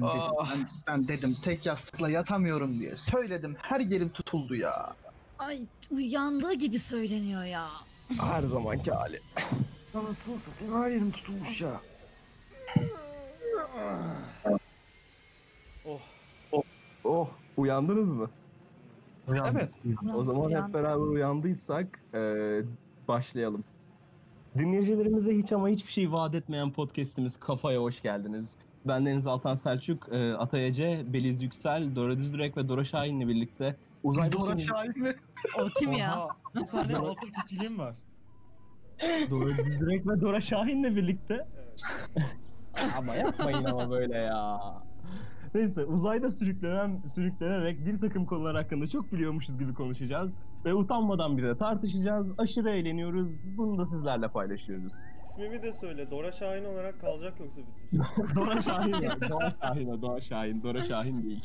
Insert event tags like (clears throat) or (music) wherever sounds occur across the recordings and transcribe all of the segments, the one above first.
Ben, ben dedim tek yastıkla yatamıyorum diye. Söyledim her yerim tutuldu ya. Ay uyandığı gibi söyleniyor ya. Her zamanki hali. Anasını satayım her yerim tutulmuş ya. Oh. Oh uyandınız mı? Evet. O zaman hep Uyandım. beraber uyandıysak e, başlayalım. Dinleyicilerimize hiç ama hiçbir şey vaat etmeyen podcastimiz Kafaya hoş geldiniz. Ben Deniz Altan Selçuk, e, Atay Ece, Beliz Yüksel, Dora Düzdürek ve Dora Şahin'le birlikte uzayda Dora Şahin mi? O kim ya? Oha, Bir tane (laughs) altın kişiliğim var. Dora Düzdürek ve Dora Şahin'le birlikte. (laughs) ama yapmayın ama böyle ya. Neyse uzayda sürüklenen, sürüklenerek bir takım konular hakkında çok biliyormuşuz gibi konuşacağız. Ve utanmadan bir de tartışacağız. Aşırı eğleniyoruz. Bunu da sizlerle paylaşıyoruz. İsmimi de söyle. Dora Şahin olarak kalacak yoksa bütün (laughs) şey. Dora Şahin ya. Doğa Şahin o. Doğa Şahin. Dora Şahin değil.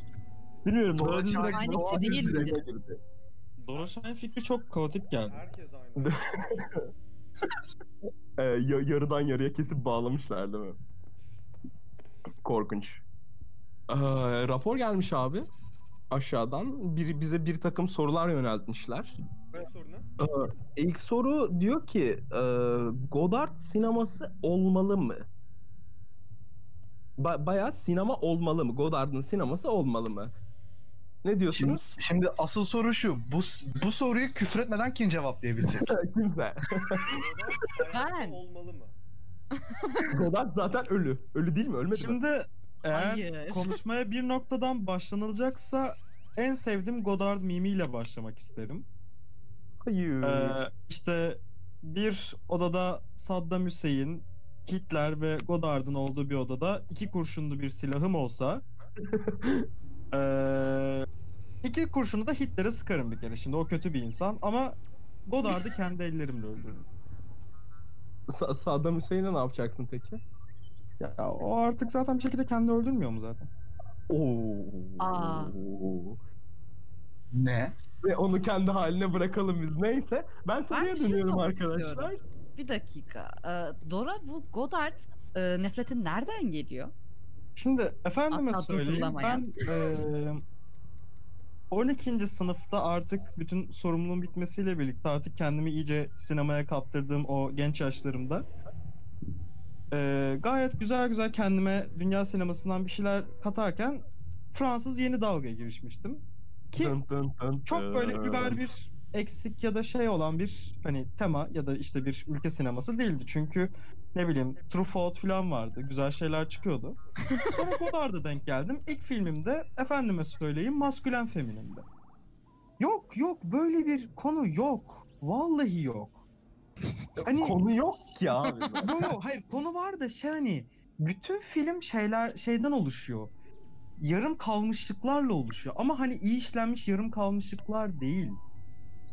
Bilmiyorum. Dora Dora Şahin Doğa değil Düzdürek'e midir? girdi. Dora Şahin fikri çok kaotik geldi. Herkes aynı. (laughs) Ee, ya- yarıdan yarıya kesip bağlamışlar değil mi? Korkunç. Ee, rapor gelmiş abi. Aşağıdan bir, bize bir takım sorular yöneltmişler. Ne sorunu? Ee, ilk soru diyor ki e, Godard sineması olmalı mı? Ba- bayağı sinema olmalı mı? Godard'ın sineması olmalı mı? Ne Şimdi, diyorsunuz? şimdi asıl soru şu. Bu, bu soruyu küfretmeden kim cevaplayabilecek? (laughs) Kimse. Ben. olmalı mı? Godard zaten ölü. Ölü değil mi? Ölmedi mi? Eğer Hayır. (laughs) konuşmaya bir noktadan başlanılacaksa en sevdiğim Godard mimiyle başlamak isterim. Hayır. Ee, işte bir odada Saddam Hüseyin, Hitler ve Godard'ın olduğu bir odada iki kurşunlu bir silahım olsa (laughs) ee, iki kurşunu da Hitler'e sıkarım bir kere. Şimdi o kötü bir insan ama Godard'ı kendi ellerimle öldürürüm. Sa- Saddam Hüseyin'e ne yapacaksın peki? Ya o artık zaten bir şekilde kendi öldürmüyor mu zaten? Oo. Aa. ne? Ve onu kendi haline bırakalım biz. Neyse. Ben soruya bir şey dönüyorum sormak arkadaşlar. istiyorum. Bir dakika. Ee, Dora bu Godard e, nefretin nereden geliyor? Şimdi efendime Asla söyleyeyim durdurulamayan. ben eee 12. sınıfta artık bütün sorumluluğum bitmesiyle birlikte artık kendimi iyice sinemaya kaptırdığım o genç yaşlarımda eee, gayet güzel güzel kendime dünya sinemasından bir şeyler katarken Fransız yeni dalgaya girişmiştim. Ki Dın dın dın çok böyle über bir eksik ya da şey olan bir hani tema ya da işte bir ülke sineması değildi. Çünkü ne bileyim Truffaut falan vardı. Güzel şeyler çıkıyordu. (laughs) Sonra Godard'a denk geldim. İlk filmimde efendime söyleyeyim maskülen feminindi. Yok yok böyle bir konu yok. Vallahi yok. Hani Konu yok ki abi. (laughs) Yo yo hayır konu var da şey hani bütün film şeyler şeyden oluşuyor. Yarım kalmışlıklarla oluşuyor. Ama hani iyi işlenmiş yarım kalmışlıklar değil.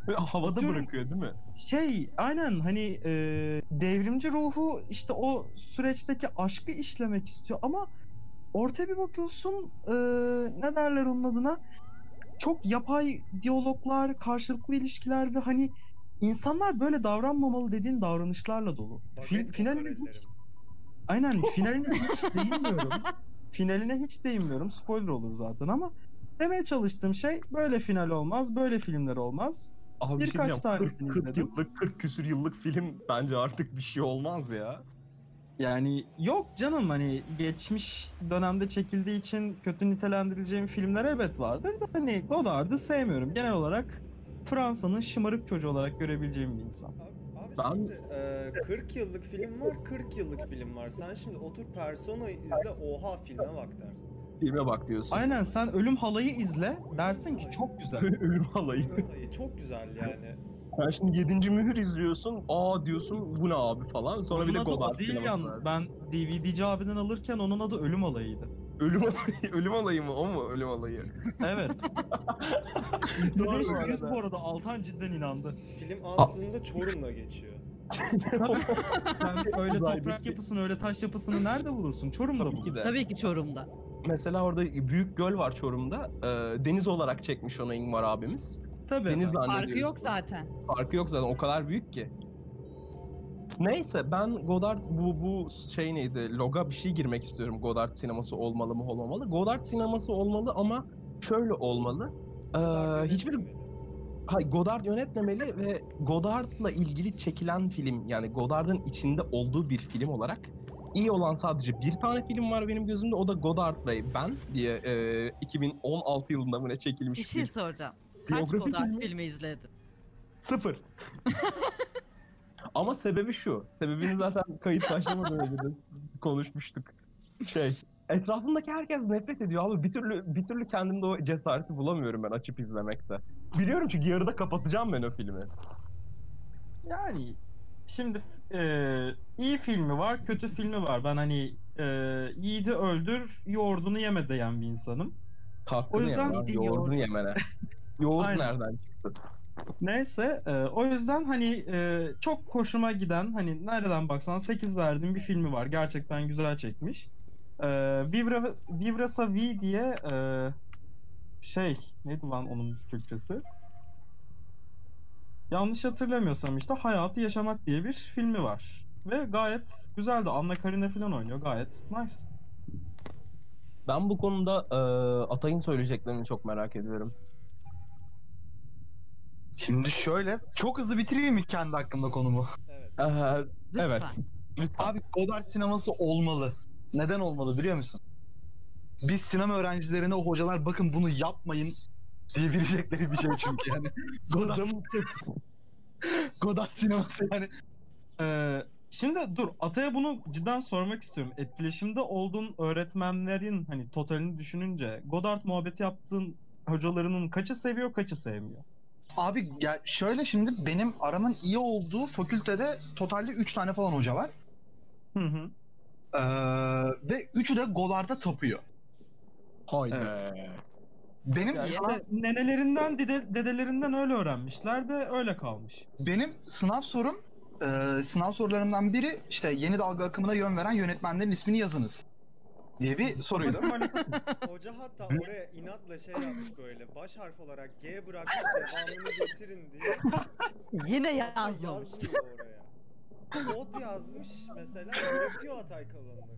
Böyle havada Atıyorum. bırakıyor değil mi? Şey aynen hani e, devrimci ruhu işte o süreçteki aşkı işlemek istiyor ama ortaya bir bakıyorsun e, ne derler onun adına çok yapay diyaloglar, karşılıklı ilişkiler ve hani insanlar böyle davranmamalı dediğin davranışlarla dolu. Fin, finaline hiç, aynen (laughs) finaline hiç değinmiyorum. Finaline hiç değinmiyorum. Spoiler olur zaten ama demeye çalıştığım şey böyle final olmaz, böyle filmler olmaz. Abi şey Birkaç. 40, tanesini 40 izledim. yıllık, 40 küsür yıllık film bence artık bir şey olmaz ya. Yani yok canım hani geçmiş dönemde çekildiği için kötü nitelendirileceğim filmler elbet vardır da hani Godard'ı sevmiyorum. Genel olarak Fransa'nın şımarık çocuğu olarak görebileceğim bir insan. Abi, abi Ben- şimdi e, 40 yıllık film var, 40 yıllık film var. Sen şimdi otur Persona'yı izle, oha filme bak dersin. Filme bak diyorsun. Aynen sen Ölüm Halayı izle dersin ki çok güzel. (laughs) Ölüm halayı. Vallahi çok güzel yani. Sen şimdi 7. mühür izliyorsun. Aa diyorsun bu ne abi falan. Sonra Onun bir de adı o Godard değil yalnız. Ben DVD'ci abiden alırken onun adı Ölüm Halayı'ydı. Ölüm halayı, (laughs) ölüm halayı mı? O mu ölüm halayı? Evet. (laughs) Doğru Intimidation bu 100 arada. bu arada Altan cidden inandı. Film aslında Çorum'da geçiyor. Sen öyle toprak yapısını öyle taş yapısını nerede bulursun? Çorum'da Tabii ki bulursun. de. Tabii ki Çorum'da. Mesela orada büyük göl var Çorum'da. Ee, deniz olarak çekmiş onu Ingvar abimiz. Tabii. Deniz zannediyoruz. Farkı yok zaten. Farkı yok zaten o kadar büyük ki. Neyse ben Godard bu bu şey neydi? Loga bir şey girmek istiyorum. Godard sineması olmalı mı olmamalı? Godard sineması olmalı ama şöyle olmalı. Ee, hiçbir. Hayır, Godard yönetmemeli ve Godard'la ilgili çekilen film yani Godard'ın içinde olduğu bir film olarak iyi olan sadece bir tane film var benim gözümde o da Godard ve Ben diye e, 2016 yılında mı ne çekilmiş Bir şey soracağım. Kaç Biyografi Godard filmi. filmi izledin? sıfır. (laughs) Ama sebebi şu. Sebebini (laughs) zaten kayıt başlamadan önce de konuşmuştuk. Şey, etrafımdaki herkes nefret ediyor abi. Bir türlü bir türlü kendimde o cesareti bulamıyorum ben açıp izlemekte. Biliyorum çünkü yarıda kapatacağım ben o filmi. Yani şimdi e, iyi filmi var, kötü filmi var. Ben hani e, yiğidi öldür, yoğurdunu yeme diyen bir insanım. Hakkını O yüzden- yeme yoğurdunu yoğurdu. yemene. (laughs) Yoğurt nereden çıktı? Neyse, e, o yüzden hani e, çok hoşuma giden, hani nereden baksan 8 verdiğim bir filmi var. Gerçekten güzel çekmiş. E, Vivra, Vivra Sa Vi diye e, şey, neydi lan onun Türkçesi? Yanlış hatırlamıyorsam işte Hayatı Yaşamak diye bir filmi var. Ve gayet güzeldi. Anna Karina falan oynuyor. Gayet nice. Ben bu konuda e, Atay'ın söyleyeceklerini çok merak ediyorum. Şimdi şöyle çok hızlı bitireyim mi kendi hakkımda konumu? Evet. Ee, Lütfen. evet. Lütfen. Abi Godard sineması olmalı. Neden olmalı biliyor musun? Biz sinema öğrencilerine o hocalar bakın bunu yapmayın diyebilecekleri bir şey çünkü yani. (laughs) Godard, (laughs) Godard sineması yani. Ee, şimdi dur Atay'a bunu cidden sormak istiyorum. Etkileşimde olduğun öğretmenlerin hani totalini düşününce Godard muhabbeti yaptığın hocalarının kaçı seviyor kaçı sevmiyor? Abi ya şöyle şimdi benim aramın iyi olduğu fakültede totalde 3 tane falan hoca var. Hı hı. Ee, ve üçü de Godard'a tapıyor. Haydi. Benim Yani sınav, İşte nenelerinden dede, dedelerinden öyle öğrenmişler de öyle kalmış. benim sınav sorum e, sınav sorularımdan biri işte yeni dalga akımına yön veren yönetmenlerin ismini yazınız diye bir soruydu. (laughs) Hoca (laughs) hatta oraya inatla şey yapmış böyle. Baş harf olarak G bırakmış devamını getirin diye. Yine yazmamış. Yazmıyor oraya. Yazmış mesela bırakıyor Atay kalanını.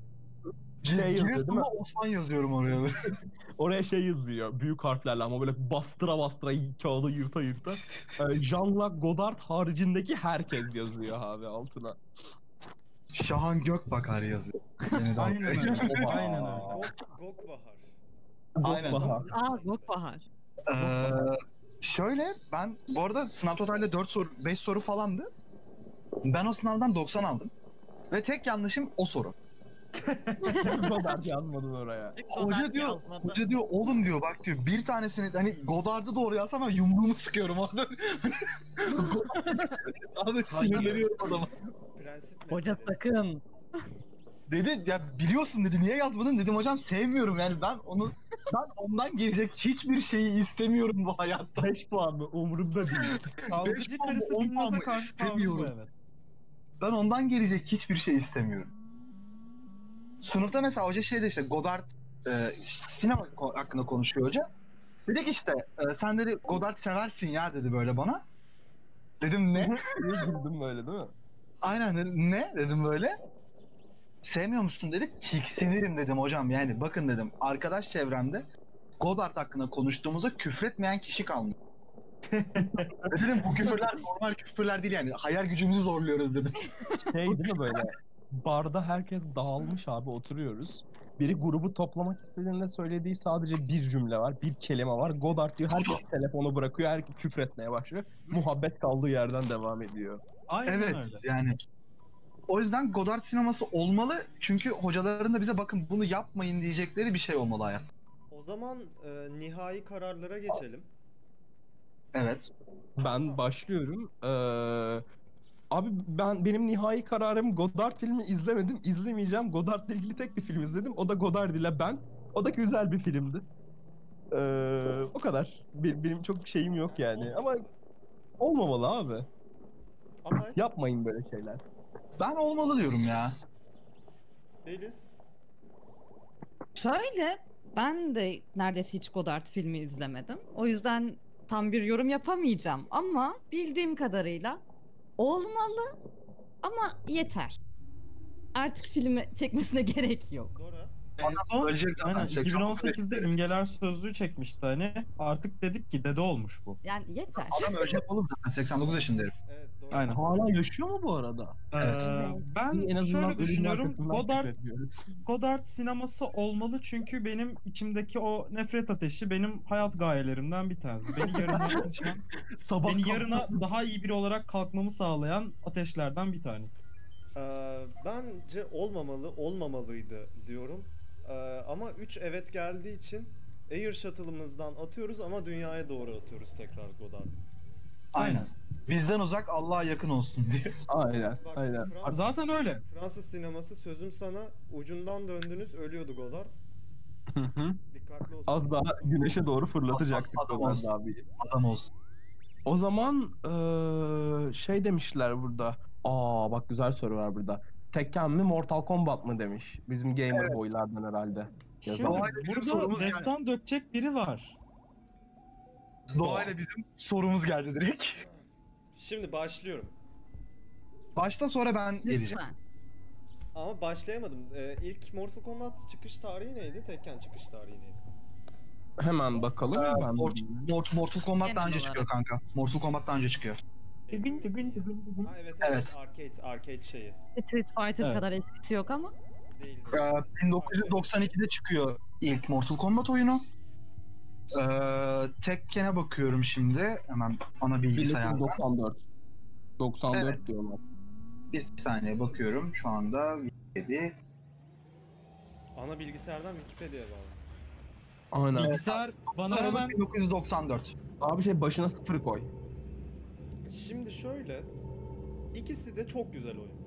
Şey yazıyor değil mi? Osman yazıyorum oraya. böyle. (laughs) Oraya şey yazıyor büyük harflerle ama böyle bastıra bastıra kağıdı yırta yırta. Ee, Jean-Luc Godard haricindeki herkes yazıyor abi altına. Şahan Gökbakar yazıyor. Yeni dalga. Aynen öyle. Aynen öyle. Gok, Gokbahar. Aynen. Gökbahar. Aa Gökbahar. Ee, şöyle ben bu arada sınav totalde 4 soru 5 soru falandı. Ben o sınavdan 90 aldım. Ve tek yanlışım o soru. Godard yazmadın oraya. Hoca diyor, hoca diyor oğlum diyor bak diyor bir tanesini hani Godard'ı doğru yazsam ben yumruğumu sıkıyorum (laughs) orada. (laughs) Abi sinirleniyorum adama. Prensip Hoca meselesi. sakın. (laughs) Dedi ya biliyorsun dedi niye yazmadın dedim hocam sevmiyorum yani ben onu ben ondan gelecek hiçbir şeyi istemiyorum bu hayatta. 5 puan mı umurumda değil. (laughs) Puan mı, karısı on mı? karşı tavrı bu İstemiyorum. evet. Ben ondan gelecek hiçbir şey istemiyorum. Sınıfta mesela hoca şeyde işte Godard e, sinema ko- hakkında konuşuyor hoca. Dedi ki işte e, sen dedi Godard seversin ya dedi böyle bana. Dedim ne? (laughs) Niye güldüm böyle değil mi? Aynen ne dedim böyle. Sevmiyor musun dedi. Tiksinirim dedim hocam yani bakın dedim arkadaş çevremde Godard hakkında konuştuğumuzda küfretmeyen kişi kalmıyor. (laughs) dedim bu küfürler normal küfürler değil yani hayal gücümüzü zorluyoruz dedim. Şey değil mi böyle? Barda herkes dağılmış abi oturuyoruz. Biri grubu toplamak istediğinde söylediği sadece bir cümle var, bir kelime var. Godard diyor, herkes telefonu bırakıyor, herkes küfretmeye başlıyor. Muhabbet kaldığı yerden devam ediyor. Aynen Evet öyle. yani. O yüzden Godard sineması olmalı. Çünkü hocaların da bize bakın bunu yapmayın diyecekleri bir şey olmalı hayat. O zaman e, nihai kararlara geçelim. Evet. Ben başlıyorum. Ee, abi ben benim nihai kararım Godard filmi izlemedim, izlemeyeceğim. Godard'la ilgili tek bir film izledim. O da Godard ile ben. O da güzel bir filmdi. Ee, o kadar. Bir- benim çok şeyim yok yani. Ama olmamalı abi. Atay, Yapmayın böyle şeyler. Ben olmalı diyorum ya. Deniz, Şöyle ben de neredeyse hiç Godard filmi izlemedim. O yüzden tam bir yorum yapamayacağım ama bildiğim kadarıyla olmalı Ama yeter. Artık filmi çekmesine (laughs) gerek yok. Dora. En son Ölecek zaten. aynen 89 2018'de imgeler sözlüğü çekmişti hani. Artık dedik ki dede olmuş bu. Yani yeter. Adam ölecek oğlum zaten 89 yaşında herif. Evet. Aynen. Hala yaşıyor mu bu arada? Evet. Ee, ben En azından şöyle düşünüyorum. şükrediyoruz. Godard sineması olmalı çünkü benim içimdeki o nefret ateşi benim hayat gayelerimden bir tanesi. Beni yarına (laughs) taşıyan, Sabah beni yarına daha iyi biri olarak kalkmamı sağlayan ateşlerden bir tanesi. Ee, bence olmamalı, olmamalıydı diyorum. Ee, ama 3 evet geldiği için Air Shuttle'ımızdan atıyoruz ama dünyaya doğru atıyoruz tekrar Godard. Aynen. Bizden uzak Allah'a yakın olsun diye. (laughs) Aynen, Bak, aynen. Fransız, Zaten öyle. Fransız sineması sözüm sana ucundan döndünüz ölüyordu Godard. Hı hı. Dikkatli olsun. Az daha güneşe doğru fırlatacaktık Adam olsun. abi. Adam olsun. O zaman eee, şey demişler burada. Aa bak güzel soru var burada. Tekken mi Mortal Kombat mı demiş. Bizim gamer boylardan herhalde. Şimdi bizim burada sorumuz yani. destan dökecek biri var. Doğayla bizim sorumuz geldi direkt. Şimdi başlıyorum. Başta sonra ben geleceğim. Lütfen. Ama başlayamadım. Ee, ilk Mortal Kombat çıkış tarihi neydi? Tekken çıkış tarihi neydi? Hemen bakalım. Ee, ben Mort- Mort- Mortal Kombat daha önce çıkıyor kanka. Mortal Kombat daha önce çıkıyor. Tıgın tıgın. Ha, evet, Evet. evet arcade arcade şeyi. Street Fighter Evet. kadar eskisi yok ama. Değil. Ee, 1992'de çıkıyor ilk Mortal Kombat oyunu. Ee, Tekken'e bakıyorum şimdi. Hemen ana bilgisayarda. 1994. 94 Evet. diyorlar. Bir saniye bakıyorum şu anda. Wikipedia. Ana bilgisayardan Wikipedia'ya bağlı. Aynen. Bilgisayar bana Aralık hemen 1994. Abi şey başına sıfır koy. Şimdi şöyle, ikisi de çok güzel oyunlar.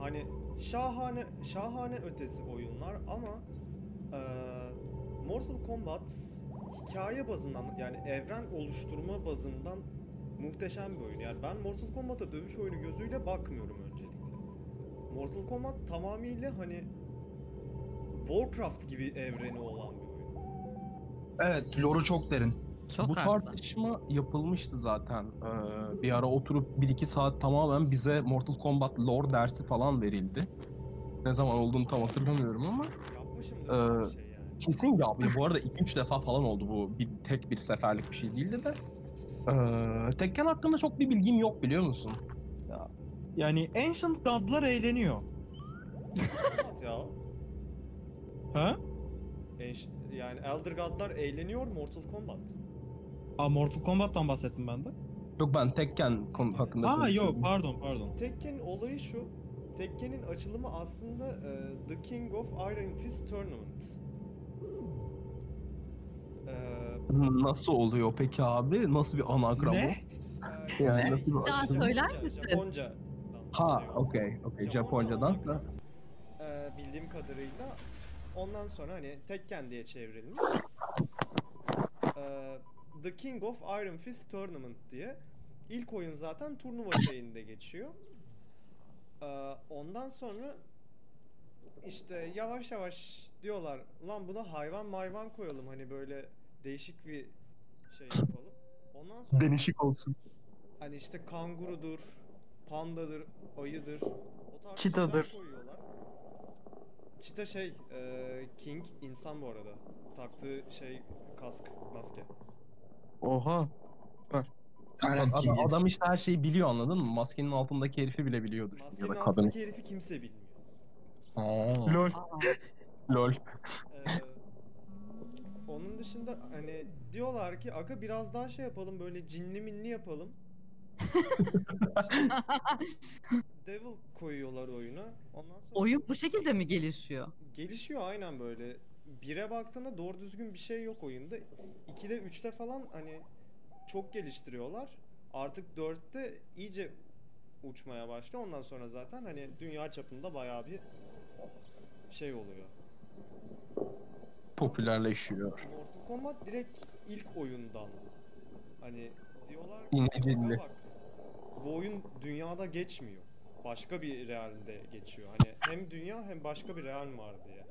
Hani şahane şahane ötesi oyunlar ama eee, Mortal Kombat hikaye bazından yani evren oluşturma bazından muhteşem bir oyun. Yani ben Mortal Kombat'a dövüş oyunu gözüyle bakmıyorum öncelikle. Mortal Kombat tamamıyla hani Warcraft gibi evreni olan bir oyun. Evet, lore'u çok derin. Çok Bu haklı. tartışma yapılmıştı zaten. Ee, bir ara oturup 1-2 saat tamamen bize Mortal Kombat lore dersi falan verildi. Ne zaman olduğunu tam hatırlamıyorum ama Yapmışımdır Ee, şey. Kesin ya bu arada 2-3 defa falan oldu bu. Bir tek bir seferlik bir şey değildi de. Ee, Tekken hakkında çok bir bilgim yok biliyor musun? yani Ancient God'lar eğleniyor. Ya. Ha? Yani Elder God'lar eğleniyor Mortal Kombat. Aa Mortal Kombat'tan bahsettim ben de. Yok ben Tekken konu hakkında Aa yok pardon pardon. Tekken'in olayı şu. Tekken'in açılımı aslında e, The King of Iron Fist Tournament. Nasıl oluyor peki abi? Nasıl bir anagram Ne? bu? Yani nasıl bir Daha açılım? söyler misin? Japonca. Ha okey okey Japoncadan da. e, bildiğim kadarıyla ondan sonra hani Tekken diye çevrilmiş. E, The King of Iron Fist Tournament diye. İlk oyun zaten turnuva şeyinde geçiyor. E, ondan sonra işte yavaş yavaş diyorlar lan buna hayvan mayvan koyalım hani böyle değişik bir şey (laughs) yapalım. Ondan sonra Denişik olsun. Hani işte kangurudur, pandadır, ayıdır. O tarz Çitadır. şeyler koyuyorlar. Çita şey, e, King insan bu arada. Taktığı şey kask, maske. Oha. Aynen. Adam, King. adam işte her şeyi biliyor anladın mı? Maskenin altındaki herifi bile biliyordur. Ya Maskenin da kadın. altındaki herifi kimse bilmiyor. Aa, LOL. Lol. Ee, onun dışında hani diyorlar ki aga biraz daha şey yapalım böyle cinli minli yapalım. İşte Devil koyuyorlar oyuna. Ondan sonra Oyun bu şekilde mi gelişiyor? Gelişiyor aynen böyle. Bire baktığında doğru düzgün bir şey yok oyunda. 2'de 3'te falan hani çok geliştiriyorlar. Artık 4'te iyice uçmaya başlıyor. Ondan sonra zaten hani dünya çapında bayağı bir şey oluyor. Popülerleşiyor. Kombat direkt ilk oyundan. Hani diyorlar ki İncecinli. "Bak, bu oyun dünyada geçmiyor. Başka bir realde geçiyor. Hani hem dünya hem başka bir real var diye.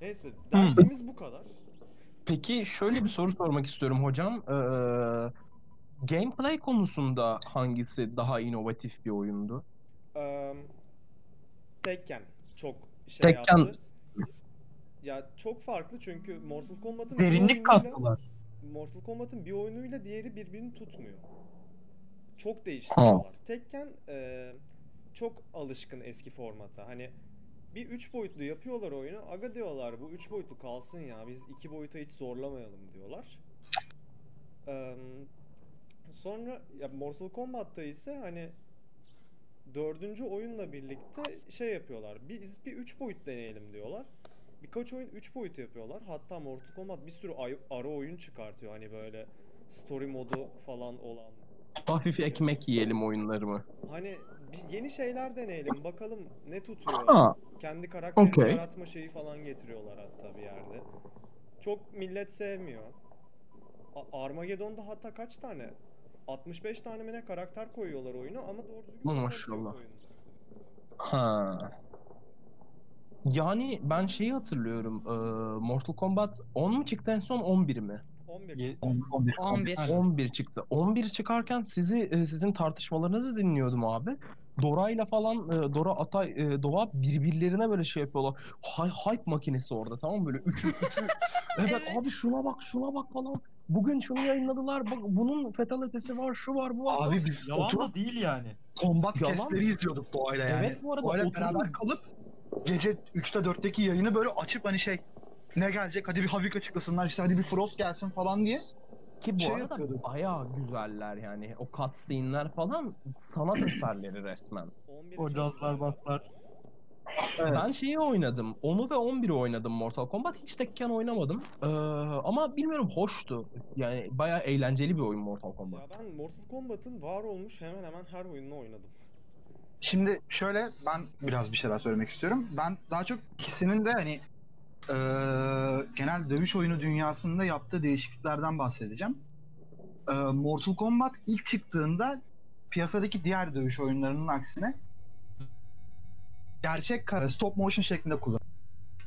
Neyse dersimiz bu kadar. Peki şöyle bir soru sormak istiyorum hocam. Ee, gameplay konusunda hangisi daha inovatif bir oyundu? Eee, Tekken çok şey Tekken- yaptı. Ya çok farklı çünkü Mortal Kombat'ın Derinlik kattılar. Mortal Kombat'ın bir oyunuyla diğeri birbirini tutmuyor. Çok değiştiriyorlar. Tekken eee, çok alışkın eski formata. Hani bir üç boyutlu yapıyorlar oyunu. Aga diyorlar bu üç boyutlu kalsın ya. Biz iki boyuta hiç zorlamayalım diyorlar. Eee, sonra ya Mortal Kombat'ta ise hani dördüncü oyunla birlikte şey yapıyorlar. Biz bir üç boyut deneyelim diyorlar. Birkaç oyun 3 boyut yapıyorlar. Hatta Mortal Kombat bir sürü ara oyun çıkartıyor. Hani böyle story modu falan olan. Hafif ekmek yiyelim oyunları mı? Hani bir yeni şeyler deneyelim. Bakalım ne tutuyor. Ha, Kendi karakterini okey. yaratma şeyi falan getiriyorlar hatta bir yerde. Çok millet sevmiyor. A- Armageddon'da hatta kaç tane? 65 tane mi ne karakter koyuyorlar oyuna ama doğru düzgün Maşallah. ha. Yani ben şeyi hatırlıyorum. Mortal Kombat 10 mu çıktı en son 11 mi? 11 Ye- çıktı. 11. 11. 11 çıktı. 11 çıkarken sizi sizin tartışmalarınızı dinliyordum abi. Dora'yla falan e, Dora Atay Doğa birbirlerine böyle şey yapıyorlar. Hay, hype makinesi orada tamam mı? Böyle üçü üçü. (laughs) evet, Evet. abi şuna bak şuna bak falan. Bugün şunu yayınladılar. Bak bunun fatalitesi var, şu var, bu var. Abi biz Yalan oturup da değil yani. kombat Yalan kestleri mı? izliyorduk doğayla yani. Evet bu arada Doğayla oturup- beraber kalıp gece 3'te 4'teki yayını böyle açıp hani şey ne gelecek hadi bir Havik açıklasınlar işte hadi bir Frost gelsin falan diye. Ki bu şey arada yapıyorduk. bayağı güzeller yani. O cutscene'ler falan sanat (clears throat) eserleri resmen. 11 O cazlar baslar. Evet. Ben şeyi oynadım. Onu ve 11'i oynadım Mortal Kombat. Hiç Tekken oynamadım. Ee, ama bilmiyorum hoştu. Yani bayağı eğlenceli bir oyun Mortal Kombat. Ya ben Mortal Kombat'ın var olmuş hemen hemen her oyununu oynadım. Şimdi şöyle ben biraz bir şeyler söylemek istiyorum. Ben daha çok ikisinin de hani eee, genel dövüş oyunu dünyasında yaptığı değişikliklerden bahsedeceğim. Eee, Mortal Kombat ilk çıktığında piyasadaki diğer dövüş oyunlarının aksine gerçek stop motion şeklinde kullan.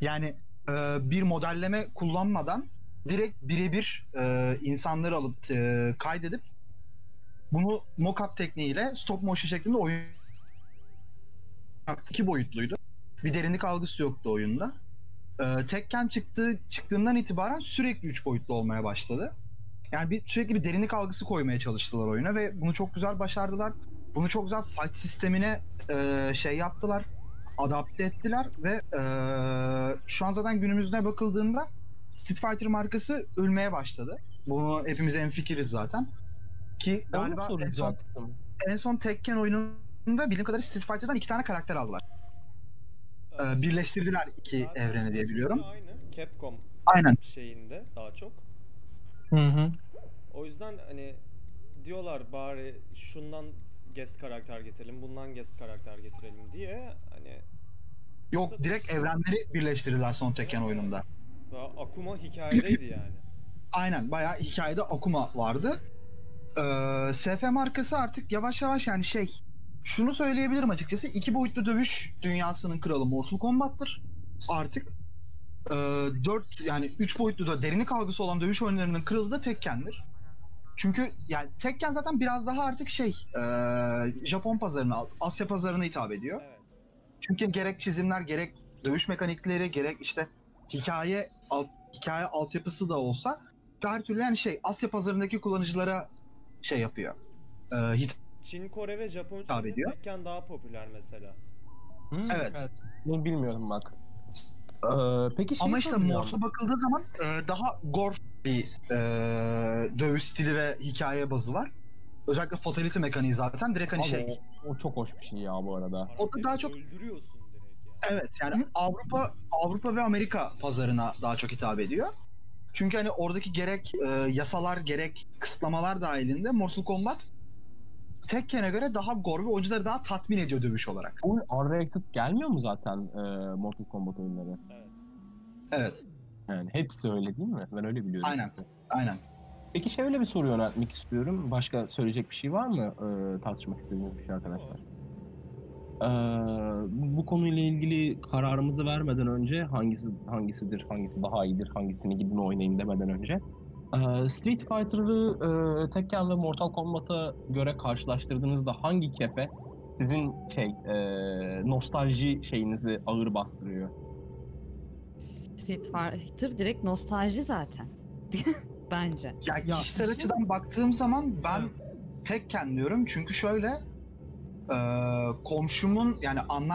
Yani eee, bir modelleme kullanmadan direkt birebir eee, insanları alıp eee, kaydedip bunu mock-up tekniğiyle stop motion şeklinde oyun iki boyutluydu. Bir derinlik algısı yoktu oyunda. Ee, Tekken çıktığı çıktığından itibaren sürekli üç boyutlu olmaya başladı. Yani bir sürekli bir derinlik algısı koymaya çalıştılar oyuna ve bunu çok güzel başardılar. Bunu çok güzel fight sistemine e, şey yaptılar, adapte ettiler ve e, şu an zaten günümüzde bakıldığında Street Fighter markası ölmeye başladı. Bunu hepimiz en fikiriz zaten. Ki galiba en son, en son Tekken oyununda bildiğim kadarıyla Street Fighter'dan iki tane karakter aldılar. Ee, birleştirdiler iki Zaten evreni diye biliyorum. Aynı Capcom Aynen. şeyinde daha çok. Hı hı. O yüzden hani diyorlar bari şundan guest karakter getirelim, bundan guest karakter getirelim diye hani Yok direkt evrenleri birleştirdiler son Tekken oyununda. ve Akuma hikayedeydi yani. (clears throat) Aynen bayağı hikayede Akuma vardı. Ee, SF markası artık yavaş yavaş yani şey şunu söyleyebilirim açıkçası iki boyutlu dövüş dünyasının kralı Mortal Kombat'tır artık. Ee, dört yani üç boyutlu da derinlik algısı olan dövüş oyunlarının kralı da Tekken'dir. Çünkü yani Tekken zaten biraz daha artık şey ee, Japon pazarına, Asya pazarına hitap ediyor. Çünkü gerek çizimler, gerek dövüş mekanikleri, gerek işte hikaye alt, hikaye altyapısı da olsa her türlü yani şey Asya pazarındaki kullanıcılara şey yapıyor. Ee, hit- Çin, Kore ve Hitap Japonca'da ediyor. Tekken daha popüler mesela. Hı, evet. Bunu bilmiyorum bak. Ee, peki şey Ama işte. Mort'a bakıldığı zaman e, daha gore bir e, dövüş stili ve hikaye bazı var. Özellikle fatality mekaniği zaten direkt hani Abi şey. o, o çok hoş bir şey ya bu arada. O da daha çok- öldürüyorsun direkt yani. Evet yani Avrupa Avrupa ve Amerika pazarına daha çok hitap ediyor. Çünkü hani oradaki gerek e, yasalar gerek kısıtlamalar dahilinde Mortal Kombat Tekken'e göre daha gore ve oyuncuları daha tatmin ediyor dövüş olarak. Bu R-rated gelmiyor mu zaten e, Mortal Kombat oyunları? Evet. Evet, Yani hepsi öyle değil mi? Ben öyle biliyorum. Aynen. aynen. Peki şöyle bir soru yöneltmek istiyorum. Başka söyleyecek bir şey var mı e, tartışmak istediğiniz bir şey arkadaşlar? Ee, bu konuyla ilgili kararımızı vermeden önce hangisi hangisidir, hangisi daha iyidir, hangisini gidin oynayın demeden önce Ee, Street Fighter'ı e, Tekken ve Mortal Kombat'a göre karşılaştırdığınızda hangi kepe sizin şey e, nostalji şeyinizi ağır bastırıyor? Street Fighter direkt nostalji zaten. (laughs) Bence. Ya, Ya kişisel işin- açıdan baktığım zaman ben Evet. Tekken diyorum çünkü şöyle e, komşumun yani anne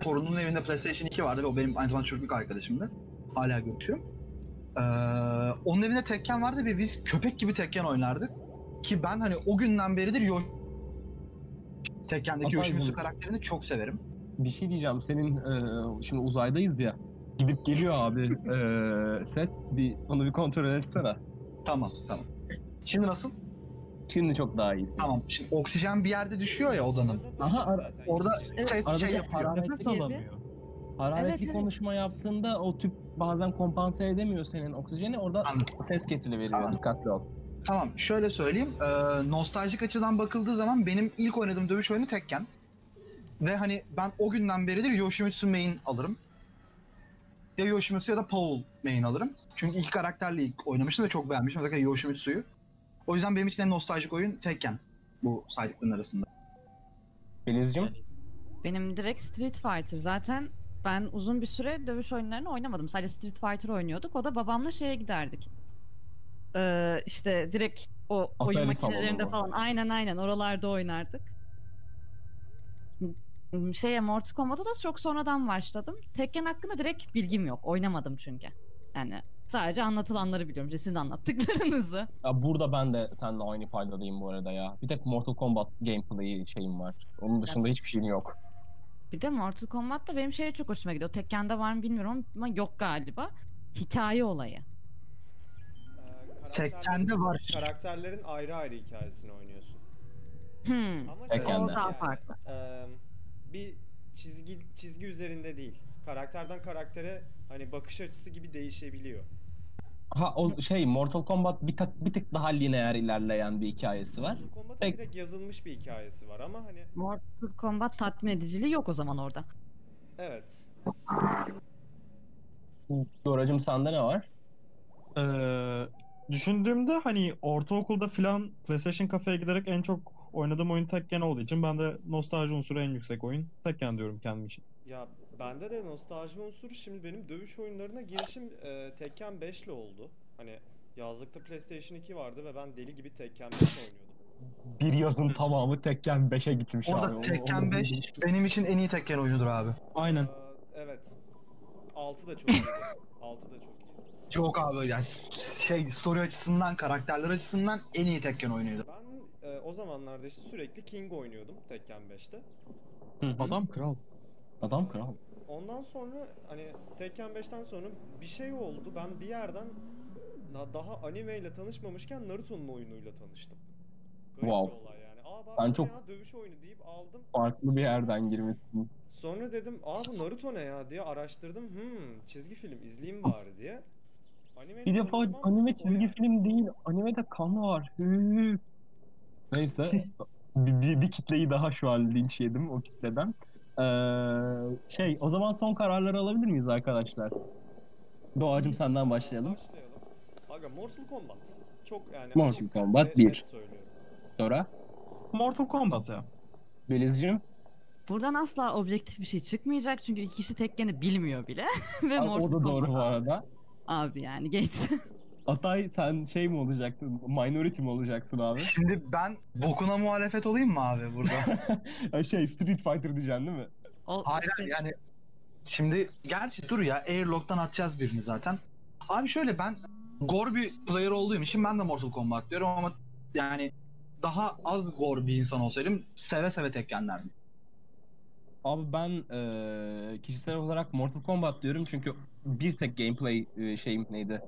torununun evinde PlayStation 2 vardı ve o benim aynı zamanda çocukluk arkadaşımdı. Hala görüşüyorum. E, onun evinde Tekken vardı ve biz köpek gibi Tekken oynardık. Ki ben hani o günden beridir Yo Tekken'deki Atay Yoshimitsu karakterini çok severim. Bir şey diyeceğim. Senin e, şimdi uzaydayız ya. Gidip geliyor abi e, ses. Bir onu bir kontrol etsene. Tamam tamam. Şimdi nasıl? Şimdi çok daha iyisin. Tamam. Şimdi oksijen bir yerde düşüyor ya odanın. Aha, ara- Orada Evet, ses şey yapıyor. Nefes alamıyor. Hararetli Evet, evet. konuşma yaptığında o tüp bazen kompanse edemiyor senin oksijeni. Orada Anladım. ses kesiliveriyor. Anladım. Dikkatli ol. Tamam şöyle söyleyeyim. Ee, nostaljik açıdan bakıldığı zaman benim ilk oynadığım dövüş oyunu Tekken. Ve hani ben o günden beridir Yoshimitsu main alırım. Ya Yoshimitsu ya da Paul main alırım. Çünkü iki karakterle ilk oynamıştım ve çok beğenmiştim. Özellikle Yoshimitsu'yu. O yüzden benim için en nostaljik oyun Tekken. Bu saydıkların arasında. Filizcim. Benim direkt Street Fighter. Zaten ben uzun bir süre dövüş oyunlarını oynamadım. Sadece Street Fighter oynuyorduk. O da babamla şeye giderdik. Ee, işte direkt o Atari oyun makinelerinde falan. Aynen aynen oralarda oynardık. Şeye Mortal Kombat'a da çok sonradan başladım. Tekken hakkında direkt bilgim yok. Oynamadım çünkü. Yani sadece anlatılanları biliyorum. İşte sizin anlattıklarınızı. Ya burada ben de seninle aynı paydadayım bu arada ya. Bir tek Mortal Kombat gameplay'i şeyim var. Onun dışında hiçbir şeyim yok. Bir de Mortal Kombat'ta benim şeye çok hoşuma gidiyor. Tekken'de var mı bilmiyorum ama yok galiba. Hikaye olayı. Ee, Tekken'de var. Karakterlerin ayrı ayrı hikayesini oynuyorsun. Hmm. Ama Tekken'de. şey Daha yani, farklı. eee, bir çizgi çizgi üzerinde değil. Karakterden karaktere hani bakış açısı gibi değişebiliyor. Ha o şey Mortal Kombat bir tık bir tık daha lineer ilerleyen bir hikayesi var. Mortal Kombat'a Pek- direkt yazılmış bir hikayesi var ama hani Mortal Kombat tatmin ediciliği yok o zaman orada. evet. Doracım sende ne var? Ee, düşündüğümde hani ortaokulda filan PlayStation kafeye giderek en çok oynadığım oyun Tekken olduğu için ben de nostalji unsuru en yüksek oyun Tekken diyorum kendim için. Ya bende de nostalji unsuru şimdi benim dövüş oyunlarına girişim eee, Tekken 5 ile oldu. Hani yazlıkta PlayStation 2 vardı ve ben deli gibi Tekken 5 oynuyordum. Bir yazın tamamı Tekken 5'e gitmiş abi. Orada O- Tekken o- 5 benim için en iyi Tekken oyunudur abi. Aynen. Eee, evet. 6 da çok iyiydi. 6 da çok iyiydi. Çok abi yani şey story açısından, karakterler açısından en iyi Tekken oyunuydu. Ben eee, o zamanlarda işte sürekli King oynuyordum Tekken 5'te. Hı hı. Adam kral. Adam kral. Ondan sonra hani Tekken 5'ten sonra bir şey oldu. Ben bir yerden daha anime ile tanışmamışken Naruto'nun oyunuyla tanıştım. Garip Wow. olay yani. Aa bak Ben çok- ya dövüş oyunu deyip aldım. Farklı bir yerden girmişsin. Sonra dedim aa bu Naruto ne ya diye araştırdım. Hmm çizgi film izleyeyim bari diye. Anime Bir defa anime çizgi film değil, animede kan var. Hı. Neyse. (laughs) bir, bir, bir kitleyi daha şu an linç yedim o kitleden. Ee, şey, o zaman son kararları alabilir miyiz arkadaşlar? Doğacım senden başlayalım. Başlayalım. Aga Mortal Kombat. Çok yani Mortal açık Kombat ve bir. net söylüyorum. Dora, Mortal Kombat ya. Belizciğim. Buradan asla objektif bir şey çıkmayacak çünkü iki kişi Tekken'i bilmiyor bile. (laughs) Ve Aa, Mortal O da doğru Kombat bu arada. Abi yani geç. (laughs) Atay sen şey mi olacaktın? Minority mi olacaksın abi? Şimdi ben bokuna muhalefet olayım mı abi burada? (laughs) Ha, şey Street Fighter diyeceksin değil mi? O, Hayır sen- yani şimdi gerçi dur ya Airlock'tan atacağız birini zaten. Abi şöyle ben gore bir player olduğum için ben de Mortal Kombat diyorum ama yani daha az gore bir insan olsaydım seve seve Tekken derdim. Abi ben eee, kişisel olarak Mortal Kombat diyorum çünkü bir tek gameplay eee, şeyim neydi?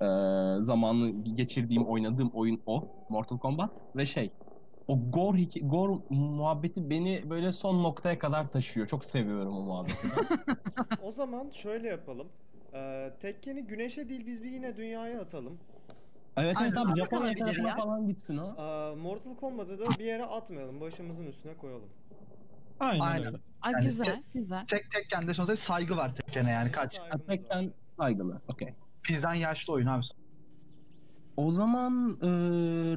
Eee zamanı geçirdiğim, oynadığım oyun o. Mortal Kombat ve şey o gore, gore muhabbeti beni böyle son noktaya kadar taşıyor. Çok seviyorum o muhabbeti. (laughs) O zaman şöyle yapalım. Ee, Tekken'i güneşe değil biz bir yine dünyaya atalım. evet evet Aynen. abi Japonya tarafına ya. falan gitsin o. Ee, Mortal Kombat'ı da bir yere atmayalım. Başımızın üstüne koyalım. Aynen, Aynen. öyle. Ay Yani güzel güzel. Tek Tekken'de sonuçta saygı var Tekken'e yani kaç. Saygımız var. Tekken saygılı. Okey. Bizden yaşlı oyun abi. O zaman e,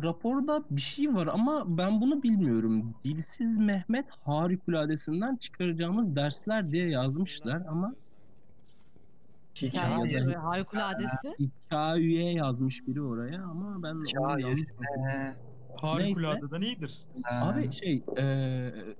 raporda bir şey var ama ben bunu bilmiyorum. Dilsiz Mehmet Harikuladesinden çıkaracağımız dersler diye yazmışlar ama Hikaye. Ve harikuladesi. hikaye yazmış biri oraya ama ben onu Hikayesi. yanlış okudum. Harikuladeden iyidir. Abi şey e,